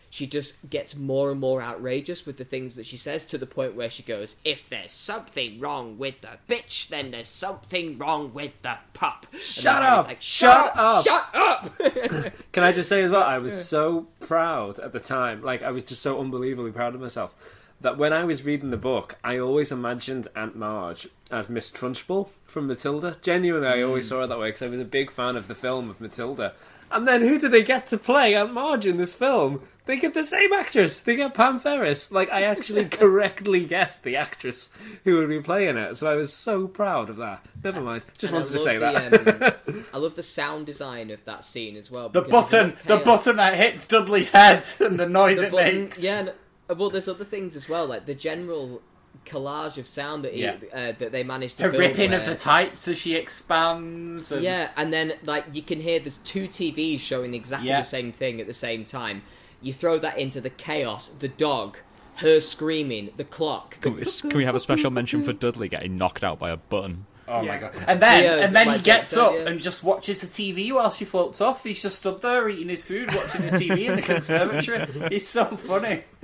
she just gets more and more outrageous with the things that she says to the point where she goes, If there's something wrong with the bitch, then there's something wrong with the pup. Shut up! Like, Shut up! Shut up! Can I just say as well, I was so proud at the time. Like, I was just so unbelievably proud of myself. That when I was reading the book, I always imagined Aunt Marge as Miss Trunchbull from Matilda. Genuinely, I always mm. saw her that way because I was a big fan of the film of Matilda. And then who do they get to play Aunt Marge in this film? They get the same actress. They get Pam Ferris. Like, I actually correctly guessed the actress who would be playing it. So I was so proud of that. Never mind. Just And wanted to love say the, that. um, I love the sound design of that scene as well. The button, the button that hits Dudley's head and the noise The it button- makes. Yeah, and, uh, well, there's other things as well, like the general collage of sound that he, Yeah. uh, that they managed to Her build ripping of the tights as she expands. And... Yeah, and then like you can hear there's two TVs showing exactly Yeah. the same thing at the same time. You throw that into the chaos, the dog, her screaming, the clock. the Can we, can we have a special mention for Dudley getting knocked out by a button? Oh Yeah. my god! And then, Yeah, and then like he gets up yeah. and just watches the TV while she floats off. He's just stood there eating his food, watching the TV in the conservatory. He's so funny.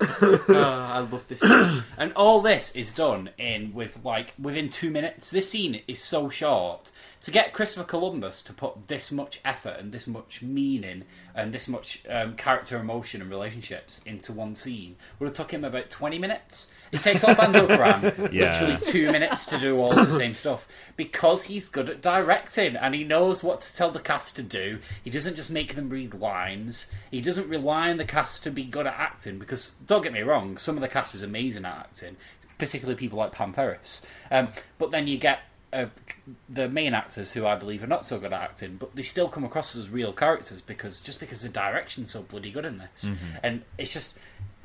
oh, I love this scene. And all this is done in with like within two minutes. This scene is so short. To get Christopher Columbus to put this much effort and this much meaning and this much um, character, emotion, and relationships into one scene would have took him about twenty minutes. It takes Alfonso Cuarón Yeah. literally two minutes to do all the same stuff because he's good at directing and he knows what to tell the cast to do. He doesn't just make them read lines. He doesn't rely on the cast to be good at acting because don't get me wrong, some of the cast is amazing at acting, particularly people like Pam Ferris. Um, but then you get uh, the main actors who I believe are not so good at acting, but they still come across as real characters because just because the direction's so bloody good in this, and it's just.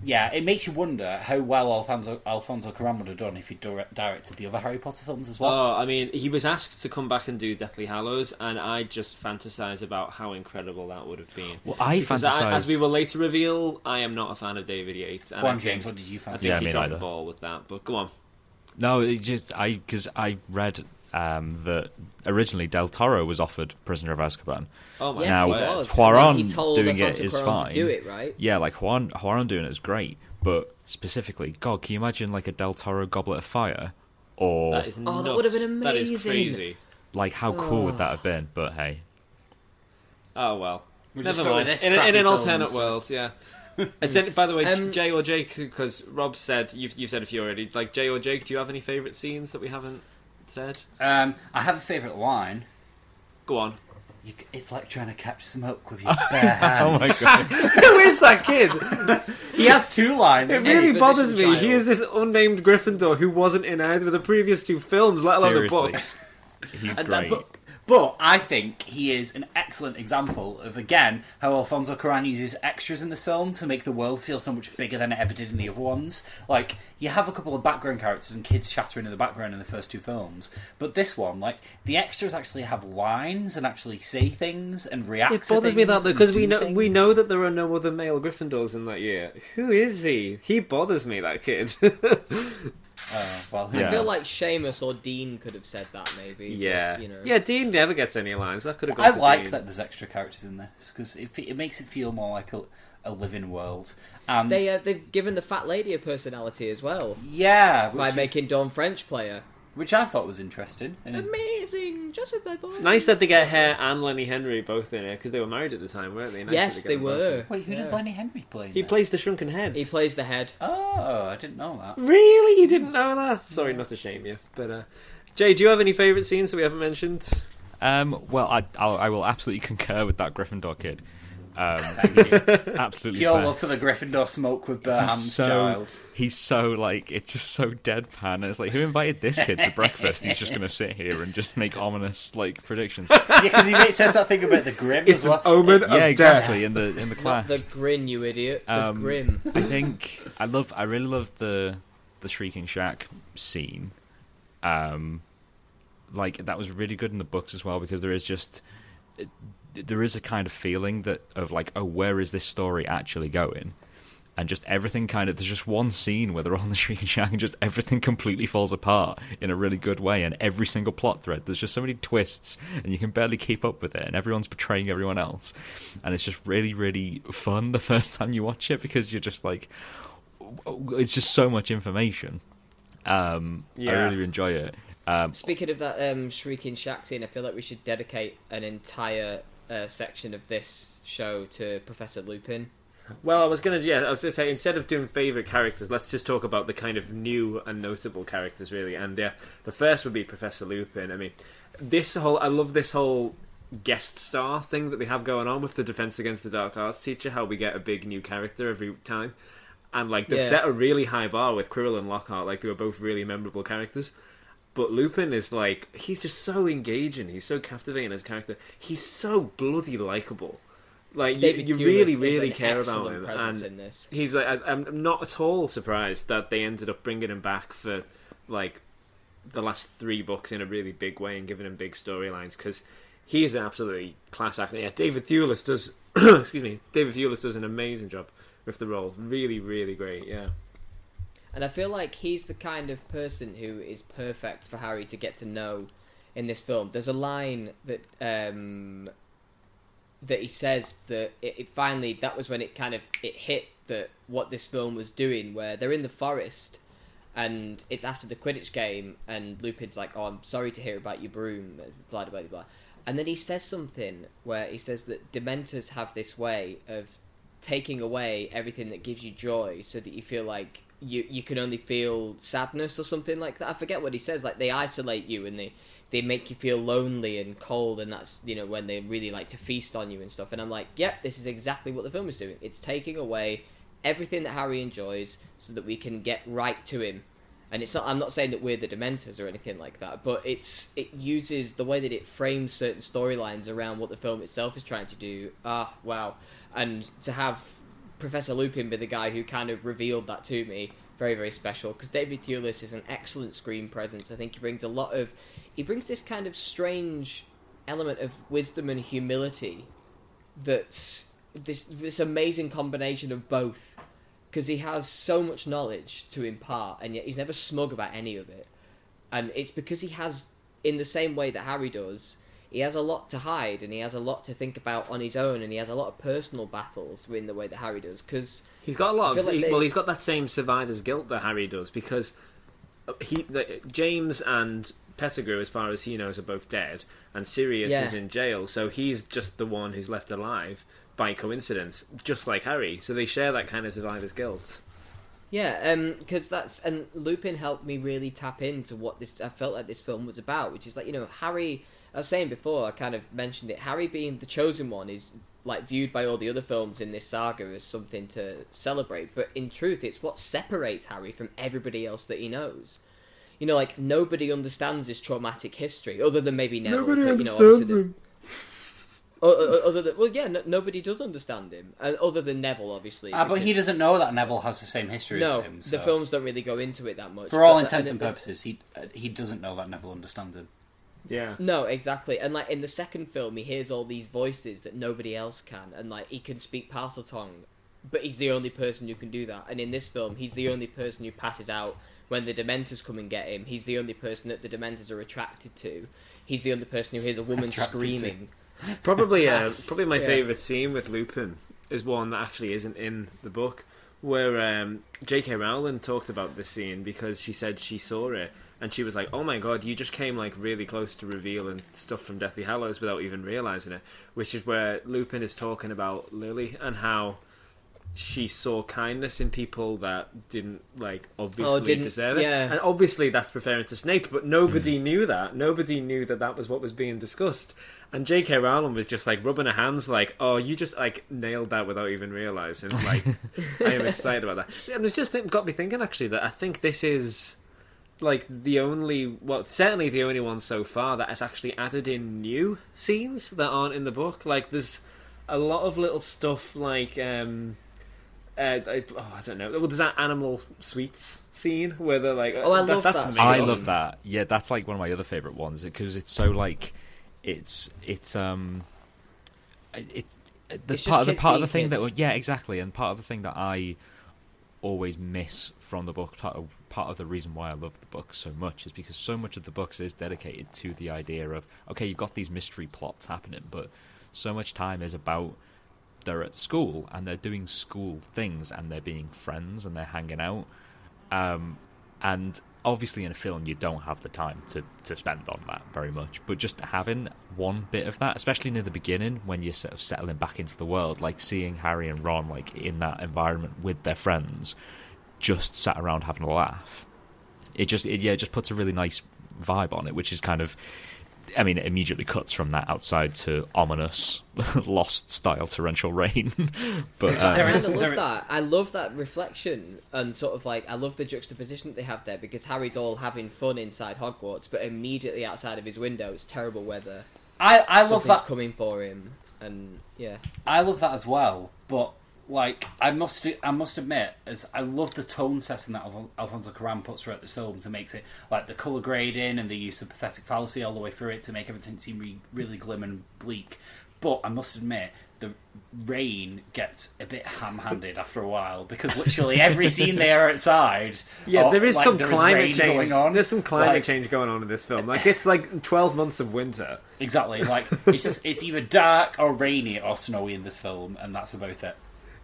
Yeah, it makes you wonder how well Alfonso Alfonso Cuarón would have done if he directed the other Harry Potter films as well. Oh, I mean, he was asked to come back and do Deathly Hallows, and I just fantasize about how incredible that would have been. Well, I Because fantasize. I, as we will later reveal, I am not a fan of David Yates. And Go on, I think- James, what did you I think Yeah, he's me dropped the neither. ball with that, but go on. No, it just I because I read um, that originally Del Toro was offered Prisoner of Azkaban. Oh my Yes, Now, he God. was. Cuarón And then he told doing it Alfonso Cuarón fine. To do it right. Yeah, like Juan Juan doing it is great, but specifically, God, can you imagine like a Del Toro Goblet of Fire, or That is Oh, that would have been amazing. That is crazy. like how cool would that have been? But hey, Oh well. We'll Never just go with mind. this In, in an alternate world, yeah. And by the way, Um, Jay or Jake, because Rob said you've you said a few already. Like Jay or Jake, do you have any favourite scenes that we haven't said? Um, I have a favourite line. Go on. You, it's like trying to catch smoke with your bare hands. Oh my god! Who is that kid? He has two lines. It really bothers me. child. He is this unnamed Gryffindor who wasn't in either of the previous two films, let alone Seriously. the books. He's And great. that- but, but I think he is an excellent example of again how Alfonso Cuarón uses extras in this film to make the world feel so much bigger than it ever did in the other ones. Like you have a couple of background characters and kids chattering in the background in the first two films, but this one, like the extras actually have lines and actually say things and react. It bothers me that and because we know we know that there are no other male Gryffindors in that year. Who is he? He bothers me. That kid. Uh, well, who Yeah. I feel knows? like Seamus or Dean could have said that maybe. but, yeah, you know. yeah. Dean never gets any lines. That could have. Gone I to like Dean. that there's extra characters in this because it, it makes it feel more like a, a living world. Um, They uh, they've given the fat lady a personality as well yeah, by is- making Dawn French player. Which I thought was interesting. And Amazing, just with my voice. Nice that they get Hare and Lenny Henry both in it because they were married at the time, weren't they? Nice Yes, that they get both were. Wait, who does Lenny Henry play? He this? plays the shrunken head. He plays the head. Oh, I didn't know that. Really, you didn't know that? Sorry, not to shame you, but uh, Jay, do you have any favourite scenes that we haven't mentioned? Um, well, I, I'll, I will absolutely concur with that Gryffindor kid. Um, absolutely. Pure fair. love for the Gryffindor smoke with bare He's hands so child. he's so like it's just so deadpan. And it's like who invited this kid to breakfast? He's just gonna sit here and just make ominous like predictions. Yeah, because he says that thing about the grim It's as an well. omen of yeah, death. exactly. In the in the Not class. the grin, you idiot. The Um, grim. I think I love. I really love the the shrieking shack scene. Um, like that was really good in the books as well because there is just it- there is a kind of feeling that of like oh where is this story actually going? And just everything kind of there's just one scene where they're on the shrieking shack and just everything completely falls apart in a really good way and every single plot thread there's just so many twists and you can barely keep up with it and everyone's betraying everyone else. And it's just really really fun the first time you watch it because you're just like it's just so much information. Um i really enjoy it. Um Speaking of that um, shrieking shack scene, I feel like we should dedicate an entire uh, section of this show to Professor Lupin. Well, I was gonna, yeah, I was gonna say instead of doing favorite characters, let's just talk about the kind of new and notable characters, really. And yeah, the first would be Professor Lupin. I mean, this whole, I love this whole guest star thing that they have going on with the Defense Against the Dark Arts teacher. How we get a big new character every time, and like they've Yeah. set a really high bar with Quirrell and Lockhart. Like they were both really memorable characters. But Lupin is like he's just so engaging. He's so captivating as a character. He's so bloody likable. Like you, David you Thewlis really, really care about him. And in this. he's like I, I'm not at all surprised that they ended up bringing him back for like the last three books in a really big way and giving him big storylines because he is an absolutely class actor. Yeah, David Thewlis does. excuse me, David Thewlis does an amazing job with the role. Really, really great. Yeah. And I feel like he's the kind of person who is perfect for Harry to get to know in this film. There's a line that um, that he says that it, it finally that was when it kind of it hit that what this film was doing, where they're in the forest and it's after the Quidditch game, and Lupin's like, "Oh, I'm sorry to hear about your broom," blah blah blah blah. And then he says something where he says that Dementors have this way of taking away everything that gives you joy, so that you feel like you you can only feel sadness or something like that. I forget what he says. Like they isolate you and they they make you feel lonely and cold, and that's you know when they really like to feast on you and stuff. And I'm like, yep, this is exactly what the film is doing. It's taking away everything that Harry enjoys, so that we can get right to him. And it's not. I'm not saying that we're the Dementors or anything like that, but it's it uses the way that it frames certain storylines around what the film itself is trying to do. Ah, wow! And to have Professor Lupin be the guy who kind of revealed that to me, very very special. Because David Thewlis is an excellent screen presence. I think he brings a lot of. He brings this kind of strange element of wisdom and humility that's this this amazing combination of both because he has so much knowledge to impart and yet he's never smug about any of it and it's because he has in the same way that harry does he has a lot to hide and he has a lot to think about on his own and he has a lot of personal battles in the way that harry does because He's got a lot of like they- well. He's got that same survivor's guilt that Harry does because he, the, James and Pettigrew, as far as he knows, are both dead, and Sirius Yeah. is in jail, so he's just the one who's left alive by coincidence, just like Harry. So they share that kind of survivor's guilt. Yeah, um, because that's and Lupin helped me really tap into what this I felt like this film was about, which is like you know Harry. I was saying before, I kind of mentioned it. Harry being the chosen one is like viewed by all the other films in this saga as something to celebrate, but in truth, it's what separates Harry from everybody else that he knows. You know, like nobody understands his traumatic history, other than maybe Neville. Nobody but, you know, understands obviously the- him. O- o- other than well, yeah, no, nobody does understand him, and other than Neville, obviously. Ah, but he doesn't know that Neville has the same history No, as him. the so- films don't really go into it that much. for all but- intents and and purposes, he uh, he doesn't know that Neville understands him. Yeah. No, exactly. And like in the second film, he hears all these voices that nobody else can, and like he can speak Parseltongue, but he's the only person who can do that. And in this film, he's the only person who passes out when the Dementors come and get him. He's the only person that the Dementors are attracted to. He's the only person who hears a woman Attracted to. screaming. Probably, uh, probably my Yeah. favourite scene with Lupin is one that actually isn't in the book, where um, J.K. Rowling talked about this scene because she said she saw it and she was like, "Oh my god, you just came like really close to revealing stuff from Deathly Hallows without even realizing it." Which is where Lupin is talking about Lily and how she saw kindness in people that didn't like obviously Oh, didn't- deserve it. yeah. And obviously that's referring to Snape, but nobody hmm. knew that. Nobody knew that that was what was being discussed. And J.K. Rowling was just like rubbing her hands, like, "Oh, you just like nailed that without even realizing." Like, I am excited about that. And it's just it got me thinking actually that I think this is like the only, well, certainly the only one so far that has actually added in new scenes that aren't in the book. Like, there's a lot of little stuff like. um uh, I, oh, I don't know. Well, there's that animal sweets scene where they're like, Oh, I love that's that amazing. I love that. Yeah, that's like one of my other favorite ones because it's so like it's it's um it. The It's part of the part of the being thing that kids. yeah exactly and part of the thing that I always miss from the book part of, part of the reason why I love the book so much is because so much of the books is dedicated to the idea of okay you've got these mystery plots happening but so much time is about they're at school and they're doing school things and they're being friends and they're hanging out um, and obviously in a film you don't have the time to, to spend on that very much but just having one bit of that especially near the beginning when you're sort of settling back into the world like seeing harry and ron like in that environment with their friends just sat around having a laugh it just it, yeah it just puts a really nice vibe on it which is kind of I mean, it immediately cuts from that outside to ominous, lost style torrential rain. but There uh, I is- kind of love that. I love that reflection and sort of like I love the juxtaposition that they have there because Harry's all having fun inside Hogwarts, but immediately outside of his window it's terrible weather. I I love Something's that. coming for him, and yeah, I love that as well. But like, I must I must admit, as I love the tone setting that Alfon- Alfonso Cuarón puts throughout this film to make it like the color grading and the use of pathetic fallacy all the way through it to make everything seem re- really glim and bleak. But I must admit, the rain gets a bit ham-handed after a while because literally every scene they are outside. Yeah, or, there is like, some there is climate rain change going on. There's some climate Like, change going on in this film. Like it's like 12 months of winter. Exactly. Like it's just it's either dark or rainy or snowy in this film, and that's about it.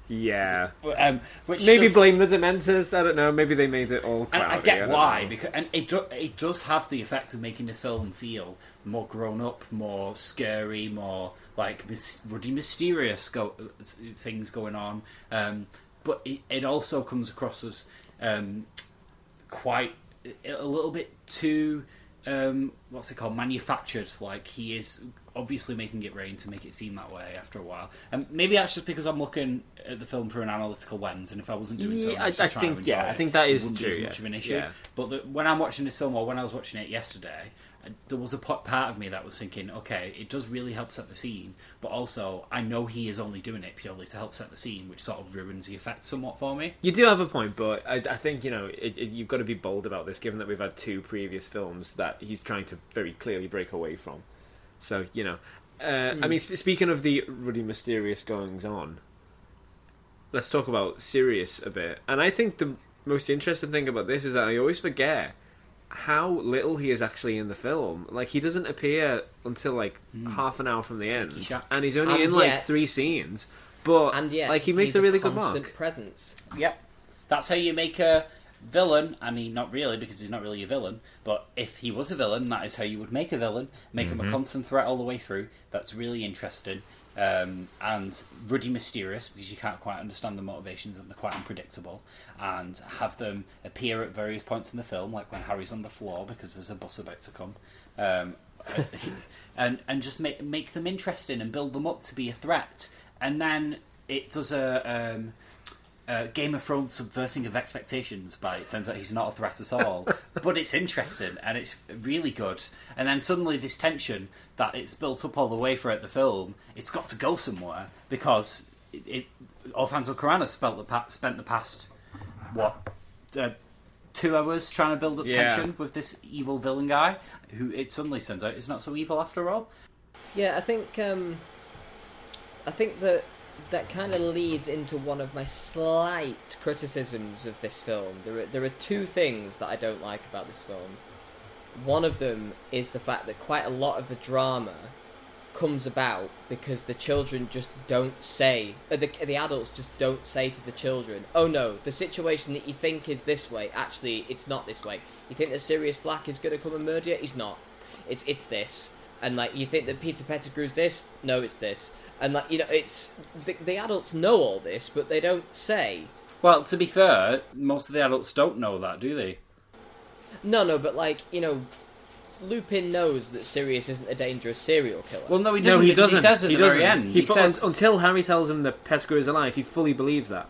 Yeah. Um, which Maybe does- blame the Dementors. I don't know. Maybe they made it all cloudy. I get don't why know. because and it do, it does have the effect of making this film feel more grown up, more scary, more like mys- really mysterious go- things going on. Um, but it, it also comes across as um, quite a little bit too um, what's it called manufactured. Like he is obviously making it rain to make it seem that way after a while. And maybe that's just because I'm looking at the film through an analytical lens, and if I wasn't doing so, Yeah, I I- just I think- to enjoy yeah, I think that it is wouldn't be true, as yeah. much of an issue. Yeah. But the, when I'm watching this film, or when I was watching it yesterday, uh, there was a part of me that was thinking, okay, it does really help set the scene, but also I know he is only doing it purely to help set the scene, which sort of ruins the effect somewhat for me. You do have a point, but I, I think you know it, it, you've got to be bold about this, given that we've had two previous films that he's trying to very clearly break away from. So you know, uh, I mean, sp- speaking of the really mysterious goings on, let's talk about Sirius a bit. And I think the most interesting thing about this is that I always forget how little he is actually in the film. Like he doesn't appear until like half an hour from the end, Shack. and he's only And in like three scenes. But and yet like he makes he's a really good constant mark. presence. Yep. That's how you make a Villain, I mean, not really, because he's not really a villain, but if he was a villain, that is how you would make a villain. Make him a constant threat all the way through. That's really interesting. Um, and ruddy mysterious, because you can't quite understand the motivations and they're quite unpredictable. And have them appear at various points in the film, like when Harry's on the floor because there's a bus about to come. Um, and and just make make them interesting and build them up to be a threat. And then it does a um, uh, Game of Thrones subverting of expectations by it turns out he's not a threat at all. but it's interesting and it's really good. And then suddenly this tension that it's built up all the way throughout the film, it's got to go somewhere because it, it Alfonso Cuarón spent the pa- spent the past what uh, two hours trying to build up Yeah. tension with this evil villain guy who it suddenly turns out is not so evil after all. Yeah, I think um, I think that that kind of leads into one of my slight criticisms of this film. There are, there are two things that I don't like about this film. One of them is the fact that quite a lot of the drama comes about because the children just don't say, uh, the, the adults just don't say to the children, oh no, the situation that you think is this way, actually, it's not this way. You think that Sirius Black is going to come and murder you? He's not. It's, it's this. And like, you think that Peter Pettigrew's this? No, it's this. And like, you know, it's, the, the adults know all this, but they don't say. Well, to be fair, most of the adults don't know that, do they? No, no, but like, you know, Lupin knows that Sirius isn't a dangerous serial killer. Well, no, he doesn't. he doesn't. He says at he the doesn't. very end. He, He, fu- says until Harry tells him that Pettigrew is alive, he fully believes that.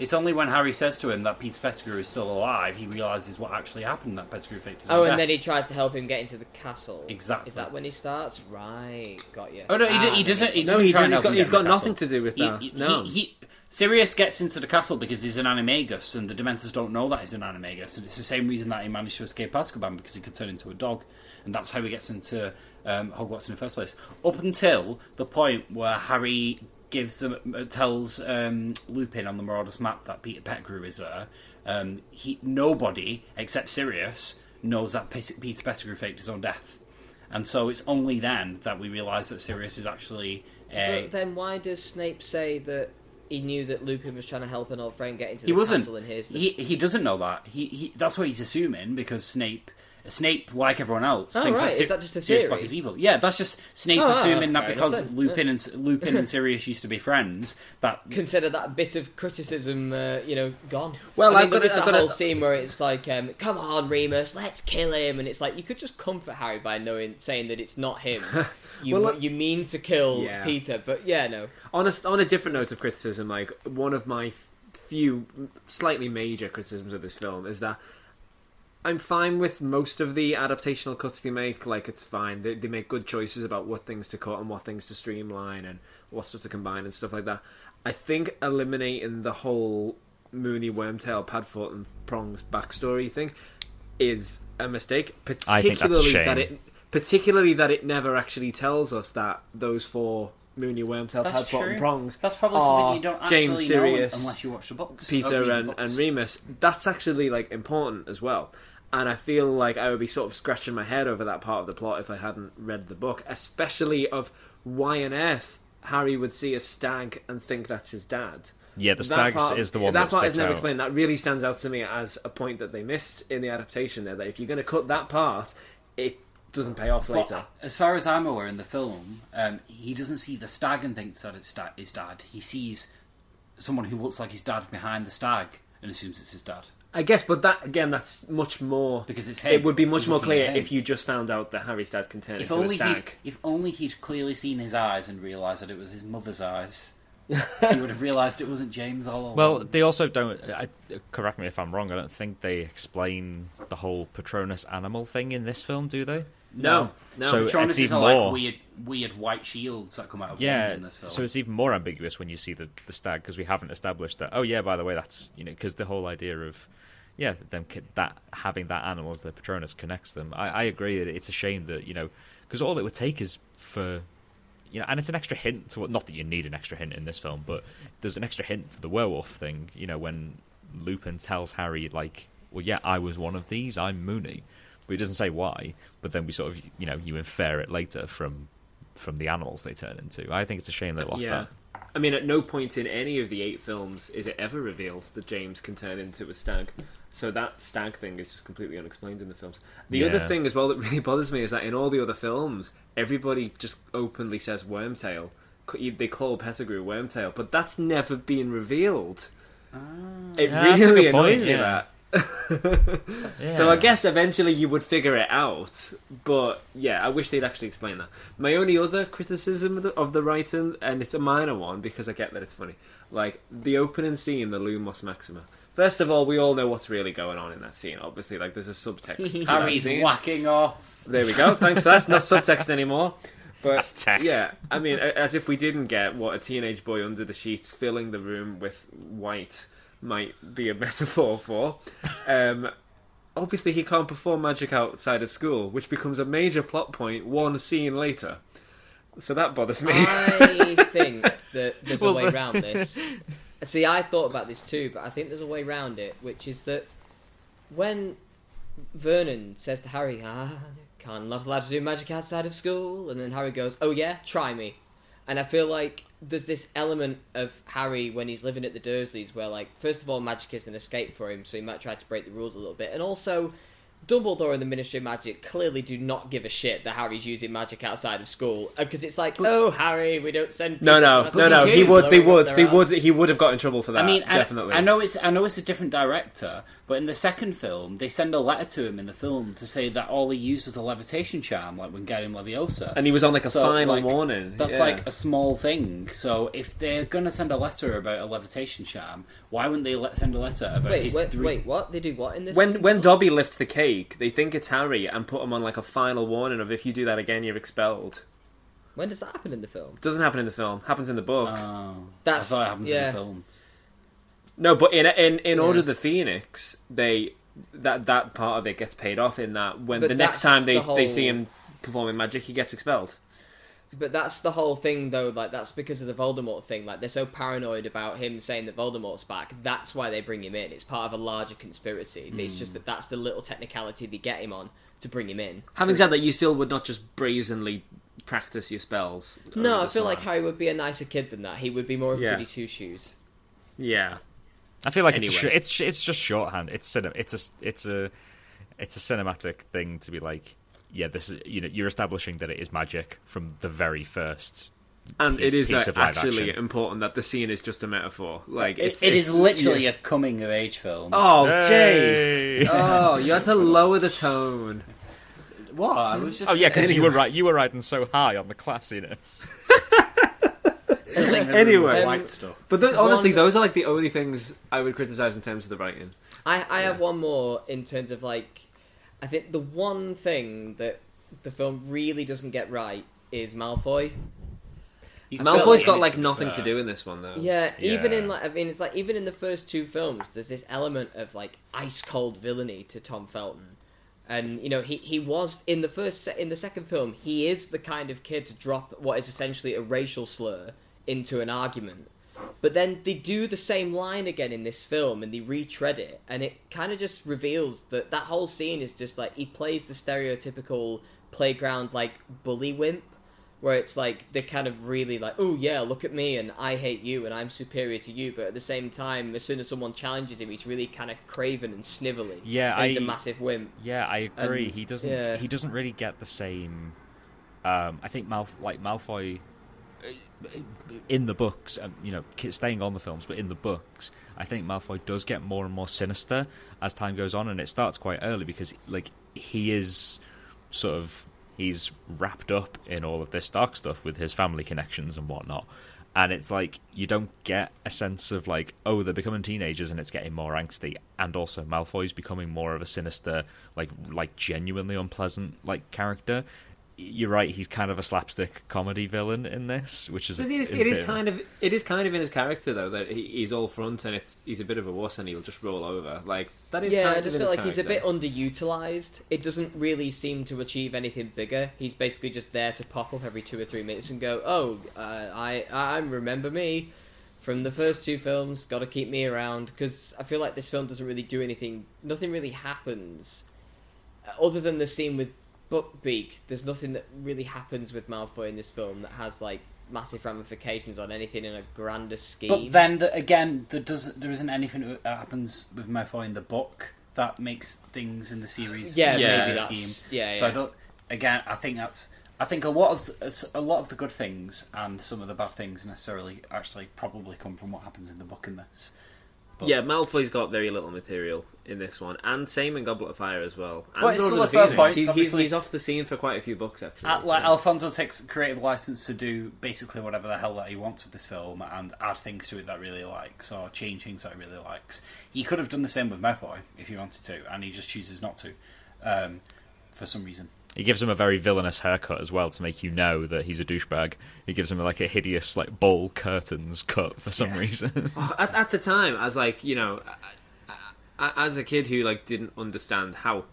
It's only when Harry says to him that Peter Pettigrew is still alive he realizes what actually happened. That Pettigrew faked his Oh, and death. then he tries to help him get into the castle. Exactly. Is that when he starts? Right, got you. Oh no, he, Ah, do- he doesn't. He No, doesn't he try doesn't. and He's help got, him he's get got in the nothing castle. to do with He- he- no. he, he, Sirius gets into the castle because he's an animagus, and the Dementors don't know that he's an animagus, and it's the same reason that he managed to escape Azkaban because he could turn into a dog, and that's how he gets into um, Hogwarts in the first place. Up until the point where Harry gives them, uh, tells um, Lupin on the Marauders map that Peter Pettigrew is there. Um, he nobody except Sirius knows that Peter Pettigrew faked his own death. And so it's only then that we realise that Sirius is actually a. But then why does Snape say that he knew that Lupin was trying to help an old friend get into the he wasn't. castle and here's the... He he doesn't know that. He, he that's what he's assuming because Snape. Snape, like everyone else, Oh, thinks right. that, Is that just a Sirius? Black is evil. Yeah, that's just Snape Oh, assuming that because enough then. Lupin and Lupin and Sirius used to be friends, that Consider that bit of criticism, uh, you know, gone. Well, I I've mean, got there is to- that I've got to- whole scene where it's like, um, "Come on, Remus, let's kill him," and it's like you could just comfort Harry by knowing, saying that it's not him. You Well, look- you mean to kill Yeah. Peter, but yeah, no. on a, on a different note of criticism, like one of my f- few slightly major criticisms of this film is that I'm fine with most of the adaptational cuts they make. Like it's fine. They, they make good choices about what things to cut and what things to streamline and what stuff to combine and stuff like that. I think eliminating the whole Moony Wormtail Padfoot and Prongs backstory thing is a mistake. I think that's a Particularly shame. that it particularly that it never actually tells us that those four Moony Wormtail That's Padfoot true. and Prongs that's probably are something you don't actually James know Sirius, unless you watch the books. Peter read the and, books. and Remus. That's actually like important as well. And I feel like I would be sort of scratching my head over that part of the plot if I hadn't read the book, especially of why on earth Harry would see a stag and think that's his dad. Yeah, the stag is the one that that, part is never out. explained. That really stands out to me as a point that they missed in the adaptation. There, that if you're going to cut that part, it doesn't pay off But later. as far as I'm aware, in the film, um, he doesn't see the stag and thinks that it's da- his dad. He sees someone who looks like his dad behind the stag and assumes it's his dad. I guess, but that again, that's much more Because it's him. It would be much more clear him. if you just found out that Harry's dad can turn If into a only, he'd, stag. if only he'd clearly seen his eyes and realised that it was his mother's eyes, he would have realised it wasn't James all along. Well, they also don't. I, correct me if I'm wrong. I don't think they explain the whole Patronus animal thing in this film, do they? No, no. So Patronus it's is even like more- weird, weird white shields that come out of Yeah, in this film. so it's even more ambiguous when you see the the stag because we haven't established that. Oh yeah, by the way, that's you know because the whole idea of yeah them that having that animal as the Patronus connects them. I, I agree that it's a shame that you know because all it would take is for you know, and it's an extra hint to what. Not that you need an extra hint in this film, but there's an extra hint to the werewolf thing. You know, when Lupin tells Harry like, "Well, yeah, I was one of these. I'm Moony," but he doesn't say why. But then we sort of you know you infer it later from from the animals they turn into. I think it's a shame they lost yeah. that. I mean, at no point in any of the eight films is it ever revealed that James can turn into a stag. So that stag thing is just completely unexplained in the films. The other thing as well that really bothers me is that in all the other films, everybody just openly says Wormtail. They call Pettigrew Wormtail, but that's never been revealed. Ah. It Yeah, really good point, annoys me yeah. that. So I guess eventually you would figure it out, but yeah, I wish they'd actually explain that. My only other criticism of the, of the writing, and it's a minor one because I get that it's funny, like the opening scene, the Lumos Maxima. First of all, we all know what's really going on in that scene. Obviously, like there's a subtext. to that Harry's whacking off. There we go. Thanks for that. It's not subtext anymore. But That's text. yeah, I mean, as if we didn't get what a teenage boy under the sheets filling the room with white might be a metaphor for. Um, obviously, he can't perform magic outside of school, which becomes a major plot point one scene later. So that bothers me. I think that there's Well, a way around this. See, I thought about this too, but I think there's a way around it, which is that when Vernon says to Harry, "Ah, can't not allowed to do magic outside of school," and then Harry goes, "Oh yeah, try me," and I feel like there's this element of Harry when he's living at the Dursleys where, like, first of all, magic is an escape for him, so he might try to break the rules a little bit, and also. Dumbledore and the Ministry of Magic clearly do not give a shit that Harry's using magic outside of school uh, because it's like, oh Harry, we don't send. no, people no, no, no. He would. They would. They would. He would have got in trouble for that. I mean, definitely. I, know it's I know it's a different director, but in the second film, they send a letter to him in the film to say that all he used was a levitation charm, like when getting Leviosa. and he was on like a So, final like, warning. That's yeah. like a small thing. So if they're gonna send a letter about a levitation charm, why wouldn't they let, send a letter about Wait, his wait, three? wait, what? They do what in this? when fucking when? Dobby lifts the cake, they think it's Harry and put him on like a final warning of if you do that again, you're expelled. when does that happen in the film? Doesn't happen in the film. Happens in the book. Oh, That's- I thought it happens in the film. no, but in in in Yeah. Order of the Phoenix, they that that part of it gets paid off in that when But the next time they the whole- they see him performing magic, he gets expelled. But that's the whole thing, though. Like that's because of the Voldemort thing. Like they're so paranoid about him saying that Voldemort's back. That's why they bring him in. It's part of a larger conspiracy. It's Hmm. just that that's the little technicality they get him on to bring him in. Having said that, you still would not just brazenly practice your spells. No, I the feel like. Harry would be a nicer kid than that. He would be more of a Yeah. goody two shoes. Yeah. I feel like Anyway. it's sh- it's it's just shorthand. It's cinem- it's a it's a it's a cinematic thing to be like, yeah, this is you know you're establishing that it is magic from the very first. And piece- it is piece like, of live actually action. important that the scene is just a metaphor. Like It, it's, it it's- is literally yeah. a coming of age film. Oh, Jay. Oh, you had to lower the tone. what? I was just Oh yeah, because you were right. You were riding so high on the classiness. Anyway. Um, white stuff. But th- honestly, One- those are like the only things I would criticize in terms of the writing. I, I have one more in terms of like, I think the one thing that the film really doesn't get right is Malfoy. He's Malfoy's got like nothing to do in this one though. Yeah, even in like I mean, it's like even in the first two films, there's this element of like ice cold villainy to Tom Felton, and you know he he was in the first se- in the second film he is the kind of kid to drop what is essentially a racial slur into an argument, but then they do the same line again in this film and they retread it, and it kind of just reveals that that whole scene is just like he plays the stereotypical playground like bully wimp where it's like they're kind of really like, oh yeah, look at me and I hate you and I'm superior to you, but at the same time, as soon as someone challenges him, he's really kind of craven and snivelly. Yeah, and he's a I- massive wimp. Yeah, I agree. And- he doesn't. yeah. He doesn't really get the same. Um, I think Malf- like Malfoy in the books, um, you know, staying on the films, but in the books, I think Malfoy does get more and more sinister as time goes on, and it starts quite early because like he is sort of he's wrapped up in all of this dark stuff with his family connections and whatnot. And it's like you don't get a sense of like, oh, they're becoming teenagers and it's getting more angsty. And also Malfoy's becoming more of a sinister, like like genuinely unpleasant like character. You're right, he's kind of a slapstick comedy villain in this, which is it is, it is kind of it is kind of in his character though that he, he's all front and it's he's a bit of a wuss and he'll just roll over like that is Yeah, kind I just in feel his like he's a bit underutilized. It doesn't really seem to achieve anything bigger. He's basically just there to pop up every two or three minutes and go, "Oh, uh, I I remember me from the first two films. Got to keep me around." Because I feel like this film doesn't really do anything. Nothing really happens uh, other than the scene with Buckbeak. There's nothing that really happens with Malfoy in this film that has like massive ramifications on anything in a grander scheme. But then the, again, there does there isn't anything that happens with Malfoy in the book that makes things in the series. Yeah, Yeah. maybe scheme. that's yeah. So I don't. Again, I think that's. I think a lot of the, a lot of the good things and some of the bad things necessarily actually probably come from what happens in the book in this. But- Yeah, Malfoy's got very little material in this one, and same in Goblet of Fire as well. And But it's Lord still the a fair Phoenix. point, He's, he's, he's off the scene for quite a few books actually. Uh, like Yeah. Alfonso takes creative license to do basically whatever the hell that he wants with this film and add things to it that he really likes or change things that he really likes. He could have done the same with Malfoy if he wanted to, and he just chooses not to um, for some reason. He gives him a very villainous haircut as well to make you know that he's a douchebag. He gives him like a hideous like bowl curtains cut for some reason. at, at the time, as like you know, as a kid who like didn't understand how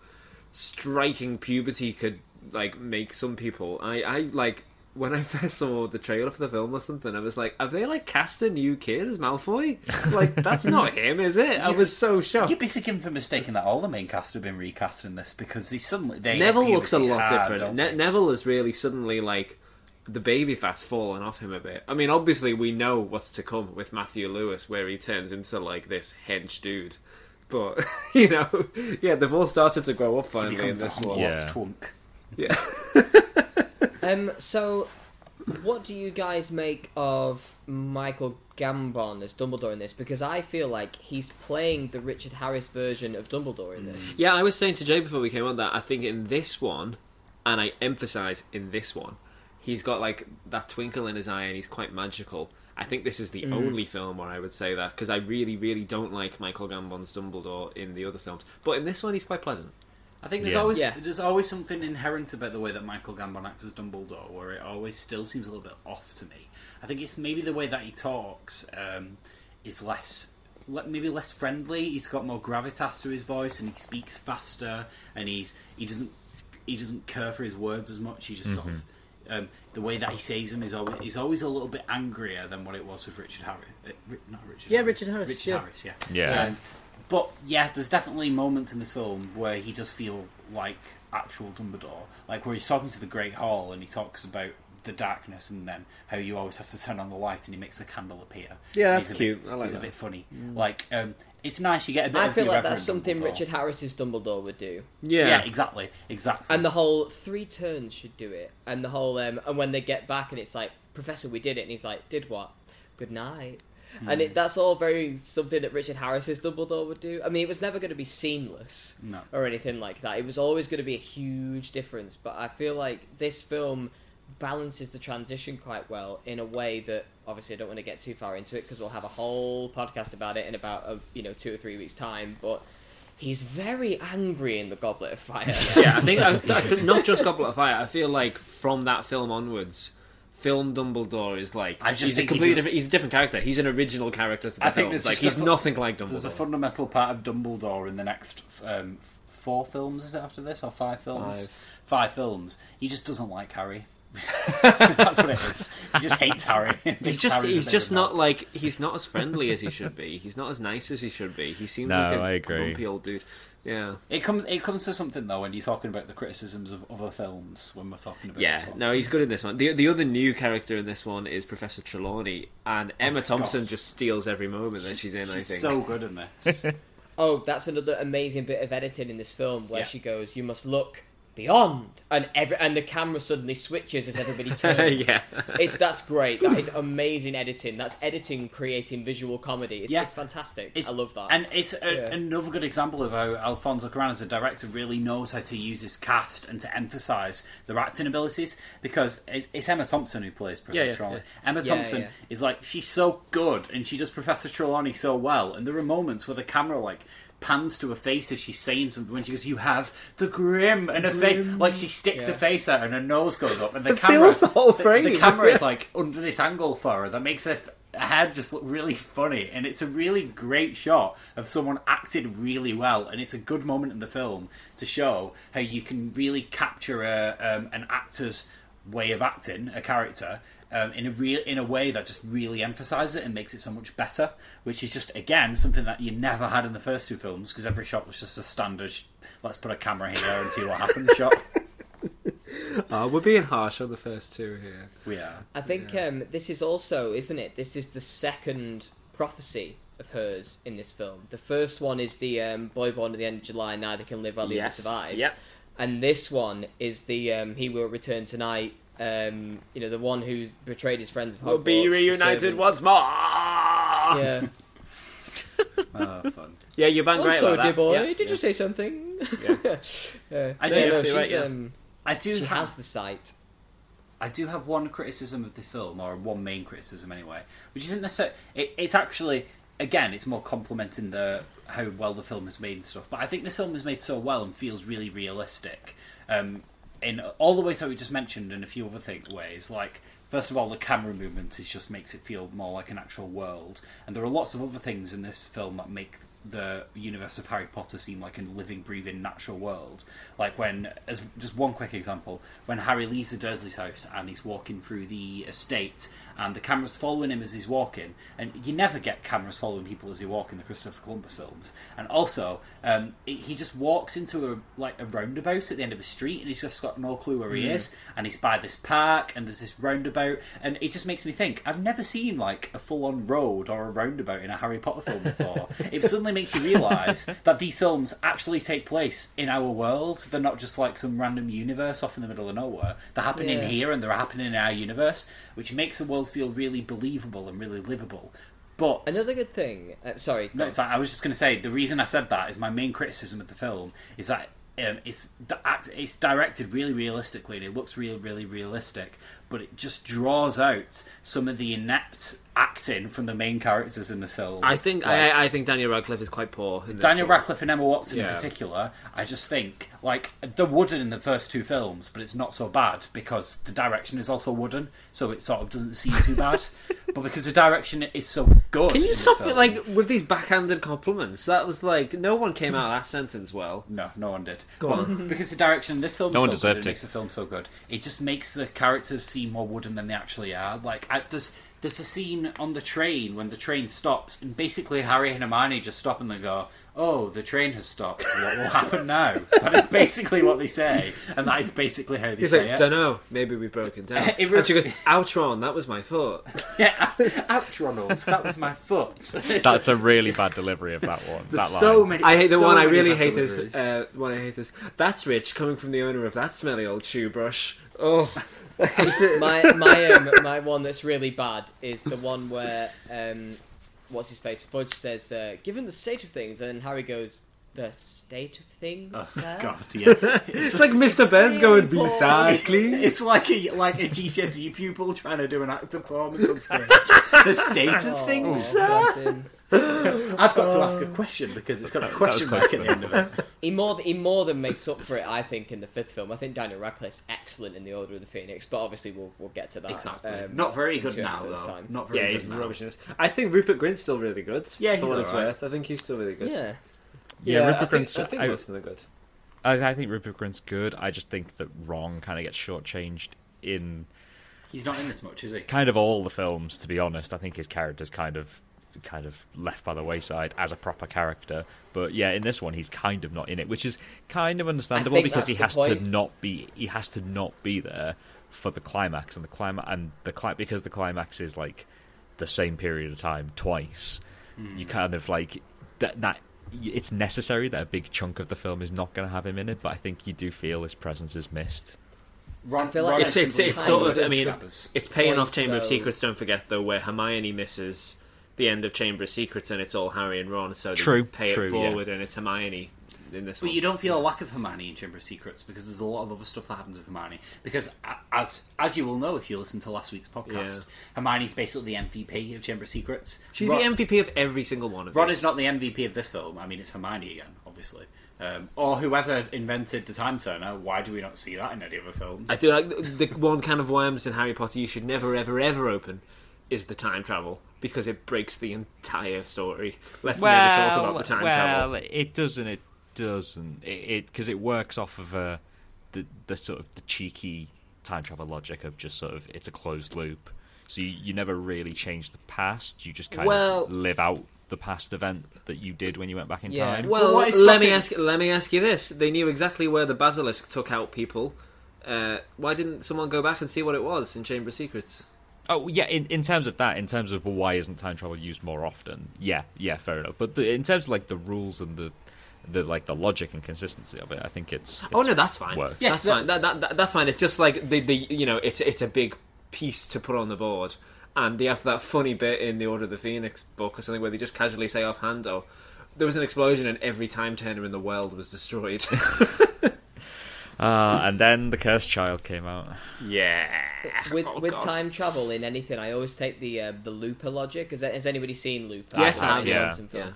striking puberty could like make some people, I I like when I first saw the trailer for the film or something, I was like, have they like cast a new kid as Malfoy? Like that's not him, is it? I was so shocked. You'd be thinking for mistaken that all the main cast have been recast in this because he suddenly they Neville looks a lot hard, different. Ne- Neville is really suddenly like the baby fat's fallen off him a bit. I mean, obviously we know what's to come with Matthew Lewis, where he turns into like this hench dude. But you know, yeah, they've all started to grow up finally in this one. Yeah. twunk. Yeah, Um, so, what do you guys make of Michael Gambon as Dumbledore in this? Because I feel like he's playing the Richard Harris version of Dumbledore in this. yeah. I was saying to Jay before we came on that I think in this one, and I emphasize in this one, he's got like that twinkle in his eye and he's quite magical. I think this is the Mm. only film where I would say that because I really, really don't like Michael Gambon's Dumbledore in the other films, but in this one he's quite pleasant. I think there's Yeah. always Yeah. there's always something inherent about the way that Michael Gambon acts as Dumbledore, where it always still seems a little bit off to me. I think it's maybe the way that he talks um, is less, maybe less friendly. He's got more gravitas to his voice, and he speaks faster, and he's he doesn't he doesn't care for his words as much. He just sort of um, the way that he says them is always he's always a little bit angrier than what it was with Richard Harris. Uh, not Richard. Yeah, Harris. Richard Harris, Richard yeah. Harris. Yeah. Yeah. Um, but yeah, there's definitely moments in this film where he does feel like actual Dumbledore, like where he's talking to the Great Hall and he talks about the darkness and then how you always have to turn on the light and he makes a candle appear. Yeah, that's he's cute. Bit, I like he's that. a bit funny. Like um, it's nice you get a bit. I of feel the like that's something Dumbledore. Richard Harris's Dumbledore would do. Yeah, Yeah. exactly, exactly. And the whole three turns should do it. And the whole um, and when they get back and it's like, Professor, we did it, and he's like, did what? Good night. Hmm. And it, that's all very something that Richard Harris's Dumbledore would do. I mean, it was never going to be seamless no. or anything like that. It was always going to be a huge difference. But I feel like this film balances the transition quite well in a way that obviously I don't want to get too far into it because we'll have a whole podcast about it in about a, you know two or three weeks time. But he's very angry in the Goblet of Fire. yeah. I think I, I not just Goblet of Fire. I feel like from that film onwards, film Dumbledore is like I just he's a think he completely different. He's a different character. He's an original character to the I think film. there's Like he's fu- nothing like Dumbledore. There's a fundamental part of Dumbledore in the next um, four films. Is it after this or five films? Five. Five films. He just doesn't like Harry. That's what it is. He just hates Harry. He's just he's just not like he's not as friendly as he should be. He's not as nice as he should be. He seems No, like a I agree. grumpy old dude. Yeah. It comes. It comes to something though when you're talking about the criticisms of other films. When we're talking about Yeah, this one. no, he's good in this one. The the other new character in this one is Professor Trelawney, and oh Emma Thompson God. just steals every moment that she's in. I think. so good in this. Oh, that's another amazing bit of editing in this film where Yeah. she goes, "You must look beyond," and every and the camera suddenly switches as everybody turns. yeah. it, that's great. That is amazing editing. That's editing creating visual comedy. It's, Yeah. it's fantastic. It's- I love that. And it's a, Yeah. another good example of how Alfonso Cuarón as a director really knows how to use his cast and to emphasise their acting abilities because it's, it's Emma Thompson who plays Professor Yeah, yeah, Trelawney. yeah. Emma Thompson is like she's so good and she does Professor Trelawney so well and there are moments where the camera like pans to her face as she's saying something when she goes you have the grim and her face like she sticks her face out and her nose goes up and the It camera the whole frame. the camera is like under this angle for her that makes her her head just look really funny and it's a really great shot of someone acted really well and it's a good moment in the film to show how you can really capture a, um, an actor's way of acting a character um, in a real in a way that just really emphasizes it and makes it so much better which is just again something that you never had in the first two films because every shot was just a standard sh- let's put a camera here and see what happens shot Oh, we're being harsh on the first two here. we are I think um, this is also, isn't it? This is the second prophecy of hers in this film. The first one is the um, boy born at the end of July, neither can live while the Yes, other survives. yep. And this one is the um, he will return tonight. Um, you know, the one who's betrayed his friends of We'll be reunited once more. Yeah. Oh, fun. Yeah, you're bang great so, dear boy, Yeah, did yeah. you say something? Yeah. Uh, I no, do no, right, yeah. um, I do. she have, has the sight. I do have one criticism of this film, or one main criticism anyway, which isn't necessarily. It, it's actually again, it's more complimenting the how well the film is made and stuff. But I think this film is made so well and feels really realistic. Um, in all the ways that we just mentioned, and a few other thing, ways. Like first of all, the camera movement is just makes it feel more like an actual world, and there are lots of other things in this film that make the universe of Harry Potter seem like a living, breathing, natural world. Like when, as just one quick example, when Harry leaves the Dursleys' house and he's walking through the estate, and the camera's following him as he's walking, and you never get cameras following people as they walk in the Christopher Columbus films. And also, um, it, he just walks into a like a roundabout at the end of a street, and he's just got no clue where he is, and he's by this park, and there's this roundabout, and it just makes me think I've never seen like a full-on road or a roundabout in a Harry Potter film before. it suddenly makes you realise that these films actually take place in our world. They're not just like some random universe off in the middle of nowhere. They're happening Yeah. here and they're happening in our universe, which makes the world feel really believable and really livable. But Another good thing. Uh, sorry. no, it's fine. I was just going to say the reason I said that is my main criticism of the film is that um, it's it's directed really realistically and it looks really really realistic, but it just draws out some of the inept acting from the main characters in this film. I think Like- I, I think Daniel Radcliffe is quite poor. In Daniel one. Radcliffe and Emma Watson Yeah. in particular, I just think like they're wooden in the first two films, but it's not so bad because the direction is also wooden, so it sort of doesn't seem too bad. but because the direction is so good, Can in you this stop film- it like with these backhanded compliments? That was like no one came out of that sentence well. No, no one did. Go on. because the direction in this film No is one so deserved good, to. it makes the film so good. It just makes the characters seem more wooden than they actually are. Like I, there's there's a scene on the train when the train stops, and basically Harry and Hermione just stop and they go, "Oh, the train has stopped. What will happen now?" That is basically what they say, and that is basically how they He's say like, it. don't know, maybe we've broken down. It and she goes, Outron, that was my foot. Yeah, ouch, That was my foot. That's a really bad delivery of that one. There's that line. so many. I hate the so one I really bad hate is deliveries. uh, one I hate is that's rich coming from the owner of that smelly old shoe brush. Oh, I hate it. My my um, my one that's really bad is the one where um, what's his face Fudge says, uh, "Given the state of things," and Harry goes, "The state of things." Oh, sir?" God, yeah. It's like Mr. Ben's going Paul. recycling. It's like a like a GCSE E pupil trying to do an actor performance on stage. the state of Oh, things, sir. Bless him. I've got to ask a question because it's got a question mark at the end of it. He more he more than makes up for it, I think, in the fifth film. I think Daniel Radcliffe's excellent in the Order of the Phoenix, but obviously we'll we'll get to that. Exactly. um, Not very good two now, though. time. Not very Yeah, good he's now. rubbish in this. I think Rupert Grint's still really good. Yeah, for he's what it's alright. worth. I think he's still really good. Yeah, Yeah, I Rupert think, Grint's- I think I- most of them good. I, I think Rupert Grint's good. I just think that Ron kind of gets shortchanged in He's not in this much, is he? kind of all the films. To be honest, I think his character's kind of kind of left by the wayside as a proper character. But yeah, in this one, he's kind of not in it, which is kind of understandable because he has point. to not be he has to not be there for the climax and the climax and the cli- because the climax is like the same period of time twice. You kind of like that that it's necessary that a big chunk of the film is not going to have him in it, but I think you do feel his presence is missed. Ron, I feel like It's, it's, it's sort of of, I mean, it's paying off Chamber of. Secrets, don't forget, though, where Hermione misses the end of Chamber of Secrets and it's all Harry and Ron, so they True, pay true, it yeah. forward and it's Hermione in this But one. you don't feel a lack of Hermione in Chamber of Secrets because there's a lot of other stuff that happens with Hermione. Because as as you will know if you listen to last week's podcast, Hermione's basically the MVP of Chamber of Secrets. She's Ron, the MVP of every single one of Ron these. is not the MVP of this film. I mean, it's Hermione again, obviously. Um, or whoever invented the time turner. Why do we not see that in any other films? I do like the, the one can of worms in Harry Potter you should never, ever, ever open is the time travel because it breaks the entire story. Let's never talk about the time well, travel. it doesn't. It doesn't. It because it, works off of uh, the the sort of the cheeky time travel logic of just sort of it's a closed loop. So you, you never really change the past. You just kind Well- of live out the past event that you did when you went back in Yeah. time. Well, what is let me ask. Let me ask you this: They knew exactly where the basilisk took out people. Uh, why didn't someone go back and see what it was in Chamber of Secrets? Oh yeah, in, in terms of that, in terms of why isn't time travel used more often? Yeah, yeah, fair enough. But the, in terms of like the rules and the the like the logic and consistency of it, I think it's. Oh no, that's fine. works. That's Yes, fine. That, that, that- that's fine. It's just like the the you know it's it's a big piece to put on the board, and they have that funny bit in the Order of the Phoenix book or something where they just casually say offhand, "Oh, there was an explosion and every time turner in the world was destroyed." Uh, and then the cursed child came out. yeah. with Oh, with God. time travel in anything, I always take the uh, the Looper logic. Has, has anybody seen Looper? Yes, I have, Rian yeah. Johnson film?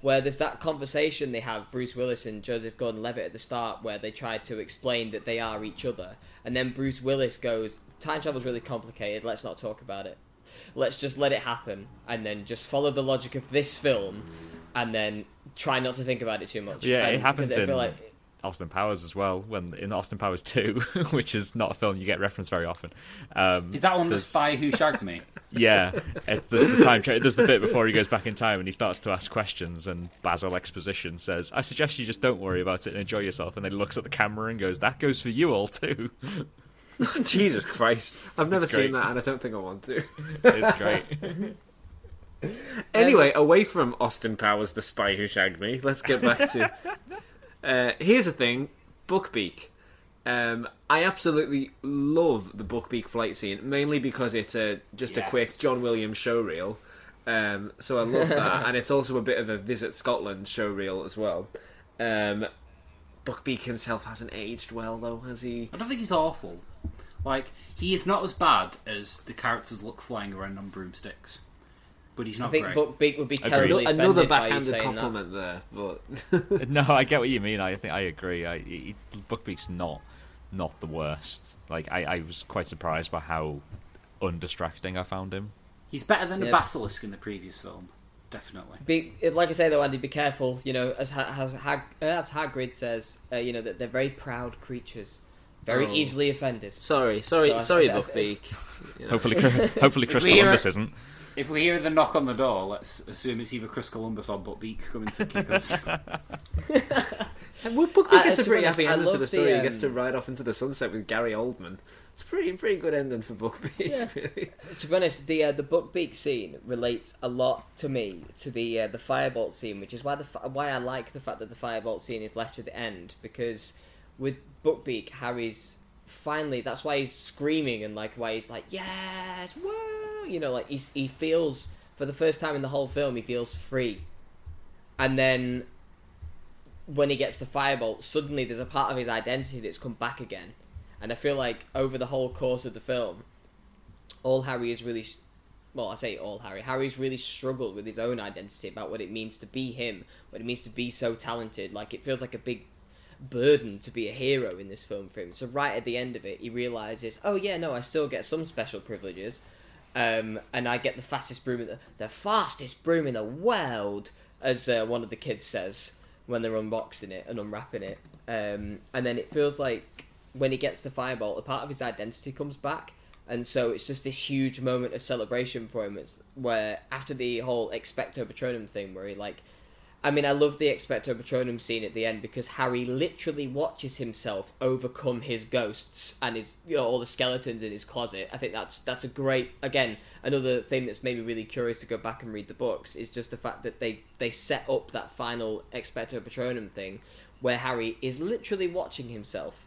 Where there's that conversation they have, Bruce Willis and Joseph Gordon-Levitt at the start, where they try to explain that they are each other, and then Bruce Willis goes, "Time travel's really complicated. Let's not talk about it. Let's just let it happen, and then just follow the logic of this film, and then try not to think about it too much." Yeah, it happens because I feel in- like Austin Powers as well. When in Austin Powers Two, which is not a film you get referenced very often. Um, Is that one the spy who shagged me? Yeah, it, there's the time. Tra- there's the bit before he goes back in time and he starts to ask questions, and Basil Exposition says, "I suggest you just don't worry about it and enjoy yourself." And then he looks at the camera and goes, "That goes for you all too." Jesus Christ! I've never It's seen great. that, and I don't think I want to. it's great. Anyway, away from Austin Powers, the spy who shagged me, let's get back to. Uh, here's the thing Buckbeak. Um, I absolutely love the Buckbeak flight scene, mainly because it's a, just a quick John Williams showreel. Um, so I love that, and it's also a bit of a Visit Scotland showreel as well. Um, Buckbeak himself hasn't aged well, though, has he? I don't think he's awful. Like he is not as bad as the characters look flying around on broomsticks, but he's not I think great. Buckbeak would be Agreed. Another offended by backhanded saying that. compliment there, but no, I get what you mean. I think I agree. I, he, Buckbeak's not not the worst. Like I, I was quite surprised by how undistracting I found him. He's better than the basilisk in the previous film, definitely. Be, like I say though, Andy, be careful. You know, as Ha- as, Hag, as Hagrid says, uh, you know that they're very proud creatures, very Oh. easily offended. sorry, sorry, So sorry, I- I- You know. Hopefully, hopefully Chris we hear Columbus it- isn't. If we hear the knock on the door, let's assume it's either Chris Columbus or Buttbeak coming to kick us. And Book- Buckbeak Uh, gets a pretty honest, happy ending to the story. the, He gets to um, ride off into the sunset with Gary Oldman. It's a pretty, pretty good ending for Buckbeak. Yeah. really. To be honest, the uh, the Buckbeak scene relates a lot to me to the uh, the firebolt scene, which is why the fi- why I like the fact that the firebolt scene is left to the end because with Buckbeak, Harry's finally that's why he's screaming and like why he's like yes, woo, you know, like he's he feels for the first time in the whole film he feels free, and then when he gets the firebolt, suddenly there's a part of his identity that's come back again. And I feel like over the whole course of the film, all Harry is really, well, I say all Harry. Harry's really struggled with his own identity about what it means to be him, what it means to be so talented. Like it feels like a big burden to be a hero in this film for him. So right at the end of it, he realizes, oh yeah, no, I still get some special privileges, um, and I get the fastest broom in the, the fastest broom in the world, as uh, one of the kids says when they're unboxing it and unwrapping it. Um, and then it feels like when he gets the firebolt, a part of his identity comes back. And so it's just this huge moment of celebration for him. It's where after the whole expecto patronum thing, where he like, I mean, I love the expecto patronum scene at the end because Harry literally watches himself overcome his ghosts and his you know all the skeletons in his closet. I think that's that's a great again another thing that's made me really curious to go back and read the books is just the fact that they they set up that final expecto patronum thing where Harry is literally watching himself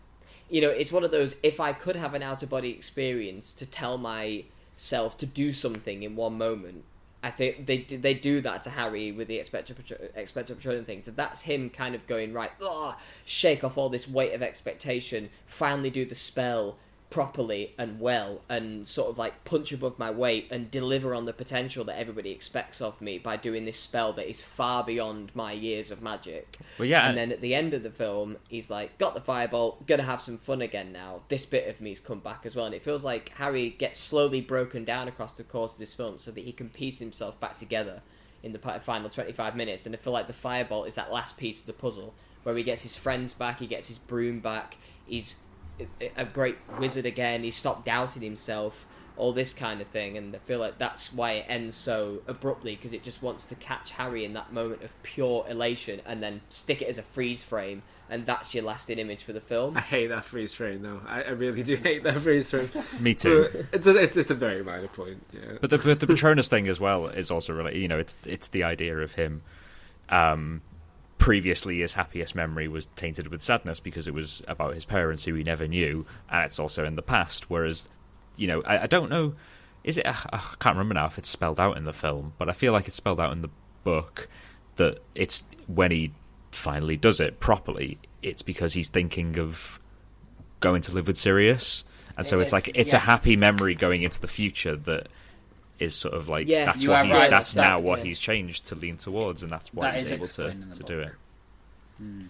you know, it's one of those if I could have an out of body experience to tell myself to do something in one moment, I think they they do that to Harry with the expecto expecto patronum thing. So that's him kind of going right, oh, shake off all this weight of expectation, finally do the spell properly and well, and sort of like punch above my weight and deliver on the potential that everybody expects of me by doing this spell that is far beyond my years of magic. Well, yeah, And then at the end of the film, he's like, got the firebolt, gonna have some fun again now. This bit of me's come back as well. And it feels like Harry gets slowly broken down across the course of this film so that he can piece himself back together in the final 25 minutes. And I feel like the firebolt is that last piece of the puzzle where he gets his friends back, he gets his broom back, he's a- a great wizard again, He stopped doubting himself. all this kind of thing, and I feel like that's why it ends so abruptly because it just wants to catch Harry in that moment of pure elation and then stick it as a freeze frame, and that's your lasting image for the film. I hate that freeze frame though. I, I really do hate that freeze frame. Me too. It's, a, it's it's a very minor point. Yeah. But the but the Patronus thing as well is also really you know it's it's the idea of him. Um, previously, his happiest memory was tainted with sadness because it was about his parents who he never knew, and it's also in the past. Whereas, you know, I, I don't know, is it? I can't remember now if it's spelled out in the film, but I feel like it's spelled out in the book that it's when he finally does it properly. It's because he's thinking of going to live with Sirius, and so it's, It's- like it's yeah. a happy memory going into the future that is sort of like Yes, that's you what are he's, right, that's that- now what yeah. he's changed to lean towards, and that's why That he's able to, explained in the to do it. book. Hmm.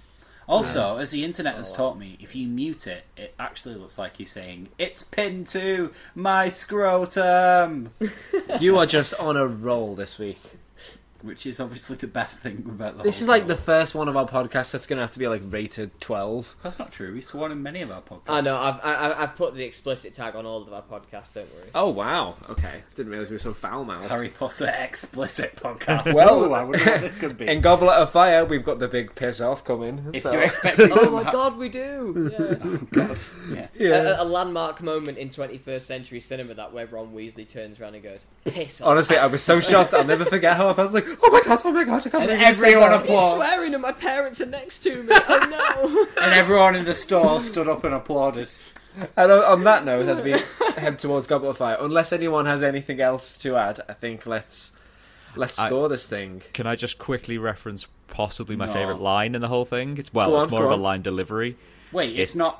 Also, as the internet has taught me, if you mute it, it actually looks like he's saying, It's pinned to my scrotum! You are just on a roll this week. Which is obviously the best thing about the This whole is like the first one of our podcasts that's going to have to be like rated twelve. That's not true. We've sworn in many of our podcasts. I know I've I, I've put the explicit tag on all of our podcasts. Don't worry. Oh wow. Okay. Didn't realize we were so foul mouthed. Harry Potter explicit podcast. Well, Ooh, I wonder what this could be. In Goblet of Fire, we've got the big piss off coming. if so- you're expecting Oh some my ha- god, we do. Yeah. God, yeah. yeah. A, a landmark moment in 21st century cinema that where Ron Weasley turns around and goes, "Piss off." Honestly, I was so shocked. I'll never forget how I felt. I was like, oh my god, oh my god, I can't And believe you said everyone that. applauds. He's swearing and my parents are next to me. Oh no. And everyone in the store stood up and applauded. And on, on that note, as we head towards Goblet of Fire, unless anyone has anything else to add, I think let's let's I- score this thing. Can I just quickly reference possibly my No. favorite line in the whole thing? It's well, Go it's more go of a line delivery. Wait, it's It- not s-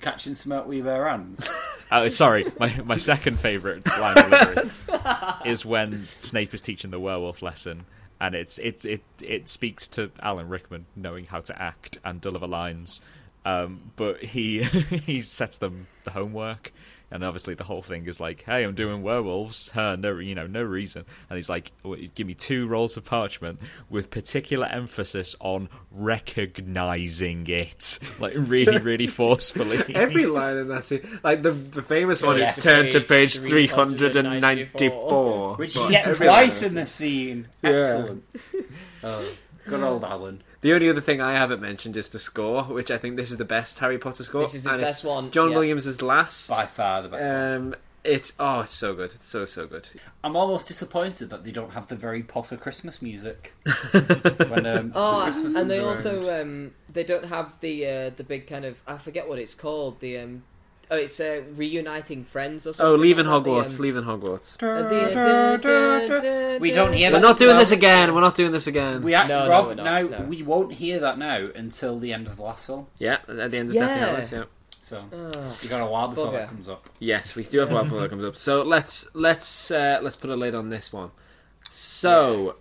catching smoke with bare hands. Oh, sorry, my my second favorite line delivery is when Snape is teaching the werewolf lesson, and it's it it it speaks to Alan Rickman knowing how to act and deliver lines, um, but he he sets them the homework. And obviously, the whole thing is like, "Hey, I'm doing werewolves. Huh, no, you know, no reason." And he's like, "Give me two rolls of parchment with particular emphasis on recognizing it, like really, really forcefully." Every line in that scene, like the the famous one Yes. is turned to page Page three hundred and ninety four, Which you get twice in the scene. Excellent. Oh, good old Alan. The only other thing I haven't mentioned is the score, which I think this is the best Harry Potter score. This is his and it's best one, John yeah. Williams is last. By far the best one. Um, it's oh, it's so good. It's so so good. I'm almost disappointed that they don't have the very Potter Christmas music. when, um, the Oh, Christmas and they around. also um, they don't have the uh, the big kind of I forget what it's called the um, oh it's uh, reuniting friends or something. Oh, leaving like the, Hogwarts, um, leaving Hogwarts. We don't hear We're that. not doing well, this again. We're not doing this again. We act, No, no, Rob, we're not, now no. we won't hear that now until the end of the last film. Yeah, at the end of Yeah. Deathly Hallows, yeah. So Ah. you got a while before Bugger. that comes up. Yes, we do have one that comes up. So let's let's uh, let's put a lid on this one. So,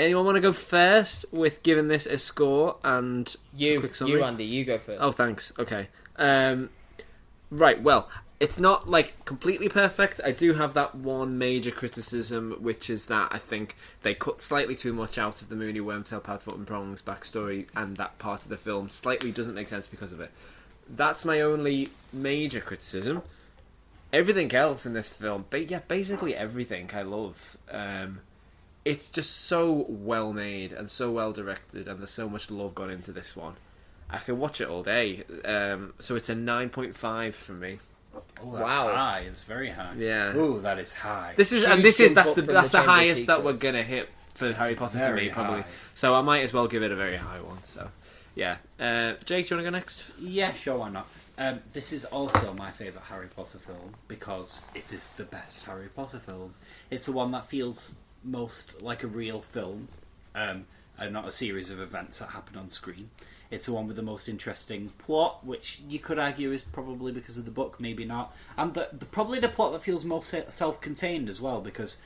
anyone want to go first with giving this a score and You, quick you, Andy, you go first. Oh, thanks. Okay. Um, right. Well, it's not like completely perfect. I do have that one major criticism, which is that I think they cut slightly too much out of the Moony Wormtail Padfoot and Prongs backstory, and that part of the film slightly doesn't make sense because of it. That's my only major criticism. Everything else in this film, ba- yeah, basically everything I love. Um, it's just so well made and so well directed, and there's so much love gone into this one. I can watch it all day. Um, so it's a nine point five for me. Oh, that's Wow. high. It's very high. Yeah. Ooh, that is high. This is Huge and this is that's the that's the the, chamber highest that we're gonna hit for Harry Potter for me probably. high. So I might as well give it a very high one. So yeah, uh, Jake, do you want to go next? Yeah, sure, why not? Um, this is also my favourite Harry Potter film because it is the best Harry Potter film. It's the one that feels most like a real film um, and not a series of events that happen on screen. It's the one with the most interesting plot, which you could argue is probably because of the book, maybe not. And the, the probably the plot that feels most self-contained as well, because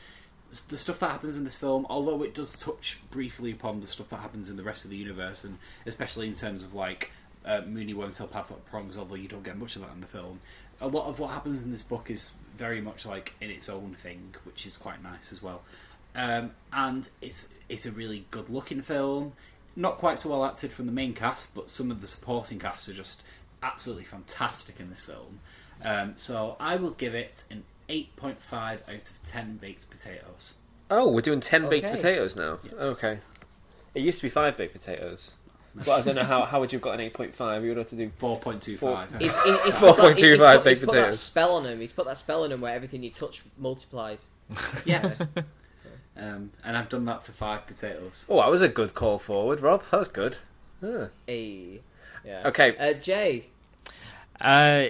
the stuff that happens in this film, although it does touch briefly upon the stuff that happens in the rest of the universe, and especially in terms of like uh, Moony Wormtail Padfoot Prongs, although you don't get much of that in the film. A lot of what happens in this book is very much like in its own thing, which is quite nice as well. Um, and it's it's a really good looking film. Not quite so well acted from the main cast, but some of the supporting cast are just absolutely fantastic in this film. Um, so I will give it an 8.5 out of 10 baked potatoes. Oh, we're doing ten baked potatoes now. Okay. It used to be five baked potatoes. But I don't know how, how would you have got an eight point five? You would have to do 4.25. He's, he- he's, put that, he's, two he's five put, he's baked put that potatoes. spell on him. He's put that spell on him where everything you touch multiplies. yes. um, and I've done that to 5 potatoes. Oh, that was a good call forward, Rob. That was good. Ah. A, yeah. Okay. Uh, Jay, Uh,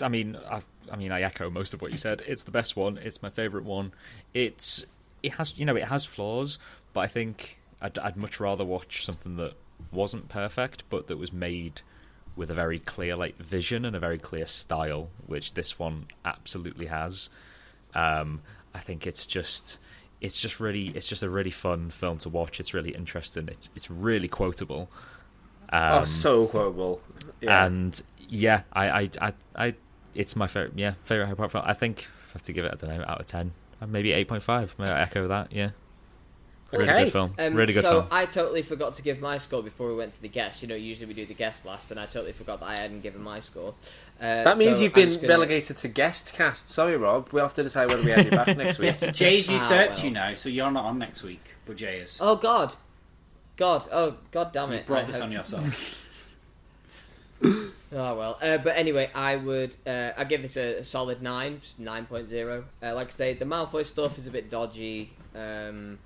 I mean, I've, I mean, I echo most of what you said. It's the best one. It's my favorite one. It's it has you know it has flaws, but I think I'd, I'd much rather watch something that wasn't perfect, but that was made with a very clear like vision and a very clear style, which this one absolutely has. Um, I think it's just it's just really it's just a really fun film to watch. It's really interesting. It's it's really quotable. Um, oh, so quotable. Yeah. and yeah, I, I, I, I, it's my favorite. Yeah, favorite Harry Potter film. I think I have to give it. I don't know, out of ten, maybe eight point five. May I echo that? Yeah, really Okay. good film. um, really good so film. I totally forgot to give my score before we went to the guest. You know, usually we do the guest last, and I totally forgot that I hadn't given my score. Uh, that means so you've been just gonna- relegated to guest cast. Sorry, Rob. We'll have to decide whether we have you back next week. Yes, Jay's Ah, usurped well. you now, so you're not on next week, but Jay is. Oh God, God, oh God, damn you it! brought I this have- on yourself. Oh well, uh, but anyway, I would uh, I give this a, a solid nine, just nine Uh, like I say, the Malfoy stuff is a bit dodgy, um,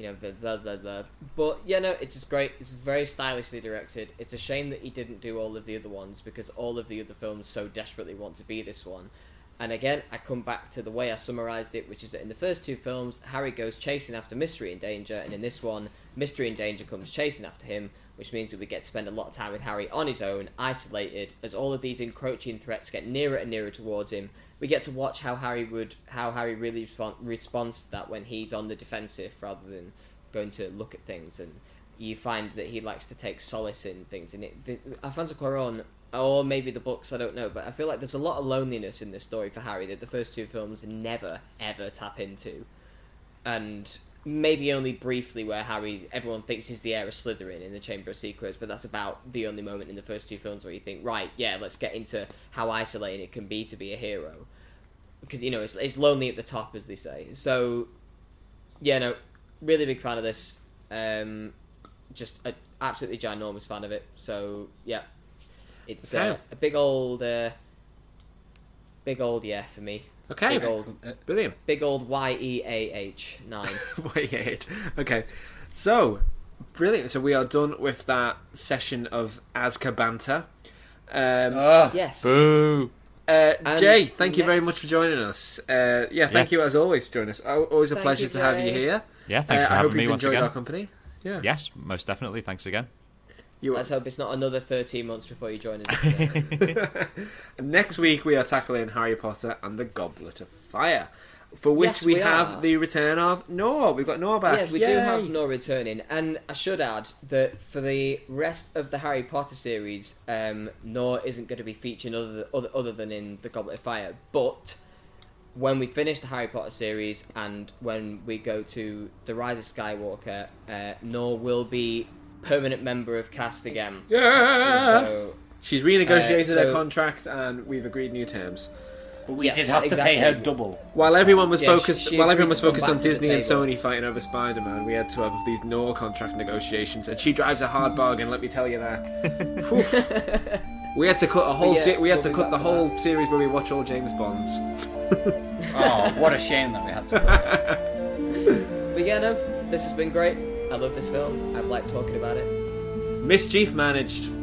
you know, blah, blah blah. But yeah, no, it's just great. It's very stylishly directed. It's a shame that he didn't do all of the other ones because all of the other films so desperately want to be this one. And again, I come back to the way I summarized it, which is that in the first two films, Harry goes chasing after Mystery and Danger, and in this one, Mystery and Danger comes chasing after him, which means that we get to spend a lot of time with Harry on his own, isolated, as all of these encroaching threats get nearer and nearer towards him. We get to watch how Harry would, how Harry really respond, responds to that when he's on the defensive rather than going to look at things, and you find that he likes to take solace in things. And it, the, Alfonso Cuarón, or maybe the books, I don't know, but I feel like there's a lot of loneliness in this story for Harry that the first two films never ever tap into, and maybe only briefly where Harry, everyone thinks he's the heir of Slytherin in the Chamber of Secrets, but that's about the only moment in the first two films where you think, right, yeah, let's get into how isolating it can be to be a hero, because you know it's it's lonely at the top, as they say. So, yeah, no, really big fan of this. Um, just an absolutely ginormous fan of it. So yeah, it's uh, a big old, uh, big old yeah for me. Okay, Big old, Excellent. Uh, brilliant. big old Y E A H nine. Wait, okay. So, brilliant. So we are done with that session of Azka banter. Um, oh, yes. Boo! uh, Jay, thank you very much for joining us. Uh, yeah, thank Yeah. you as always for joining us. Always a Thank pleasure you, to have you here. Yeah, thanks Uh, for I having hope me you've once enjoyed again. our company. Yeah, Yes, most definitely. Thanks again. You. Let's hope it's not another thirteen months before you join us. Next week we are tackling Harry Potter and the Goblet of Fire, for which Yes, we, we have the return of Noah. We've got Noah back. Yeah, we do have Noah returning, and I should add that for the rest of the Harry Potter series, um, Noah isn't going to be featured other, other other than in the Goblet of Fire. But when we finish the Harry Potter series and when we go to the Rise of Skywalker, uh, Noah will be permanent member of cast again. Yeah. So, She's renegotiated Uh, so- her contract and we've agreed new terms. but we Yes, did have to exactly. pay her double. While everyone was Yeah, focused, she while everyone was focused on Disney and. Sony fighting over Spider-Man, we had to have these Noah contract negotiations, and she drives a hard bargain. Let me tell you that. We had to cut a whole. yeah, se- we had we'll to cut the whole that. series where we watch all James Bonds. Oh, what a shame that we had to. but yeah, no, this has been great. I love this film. I've liked talking about it. Mischief managed.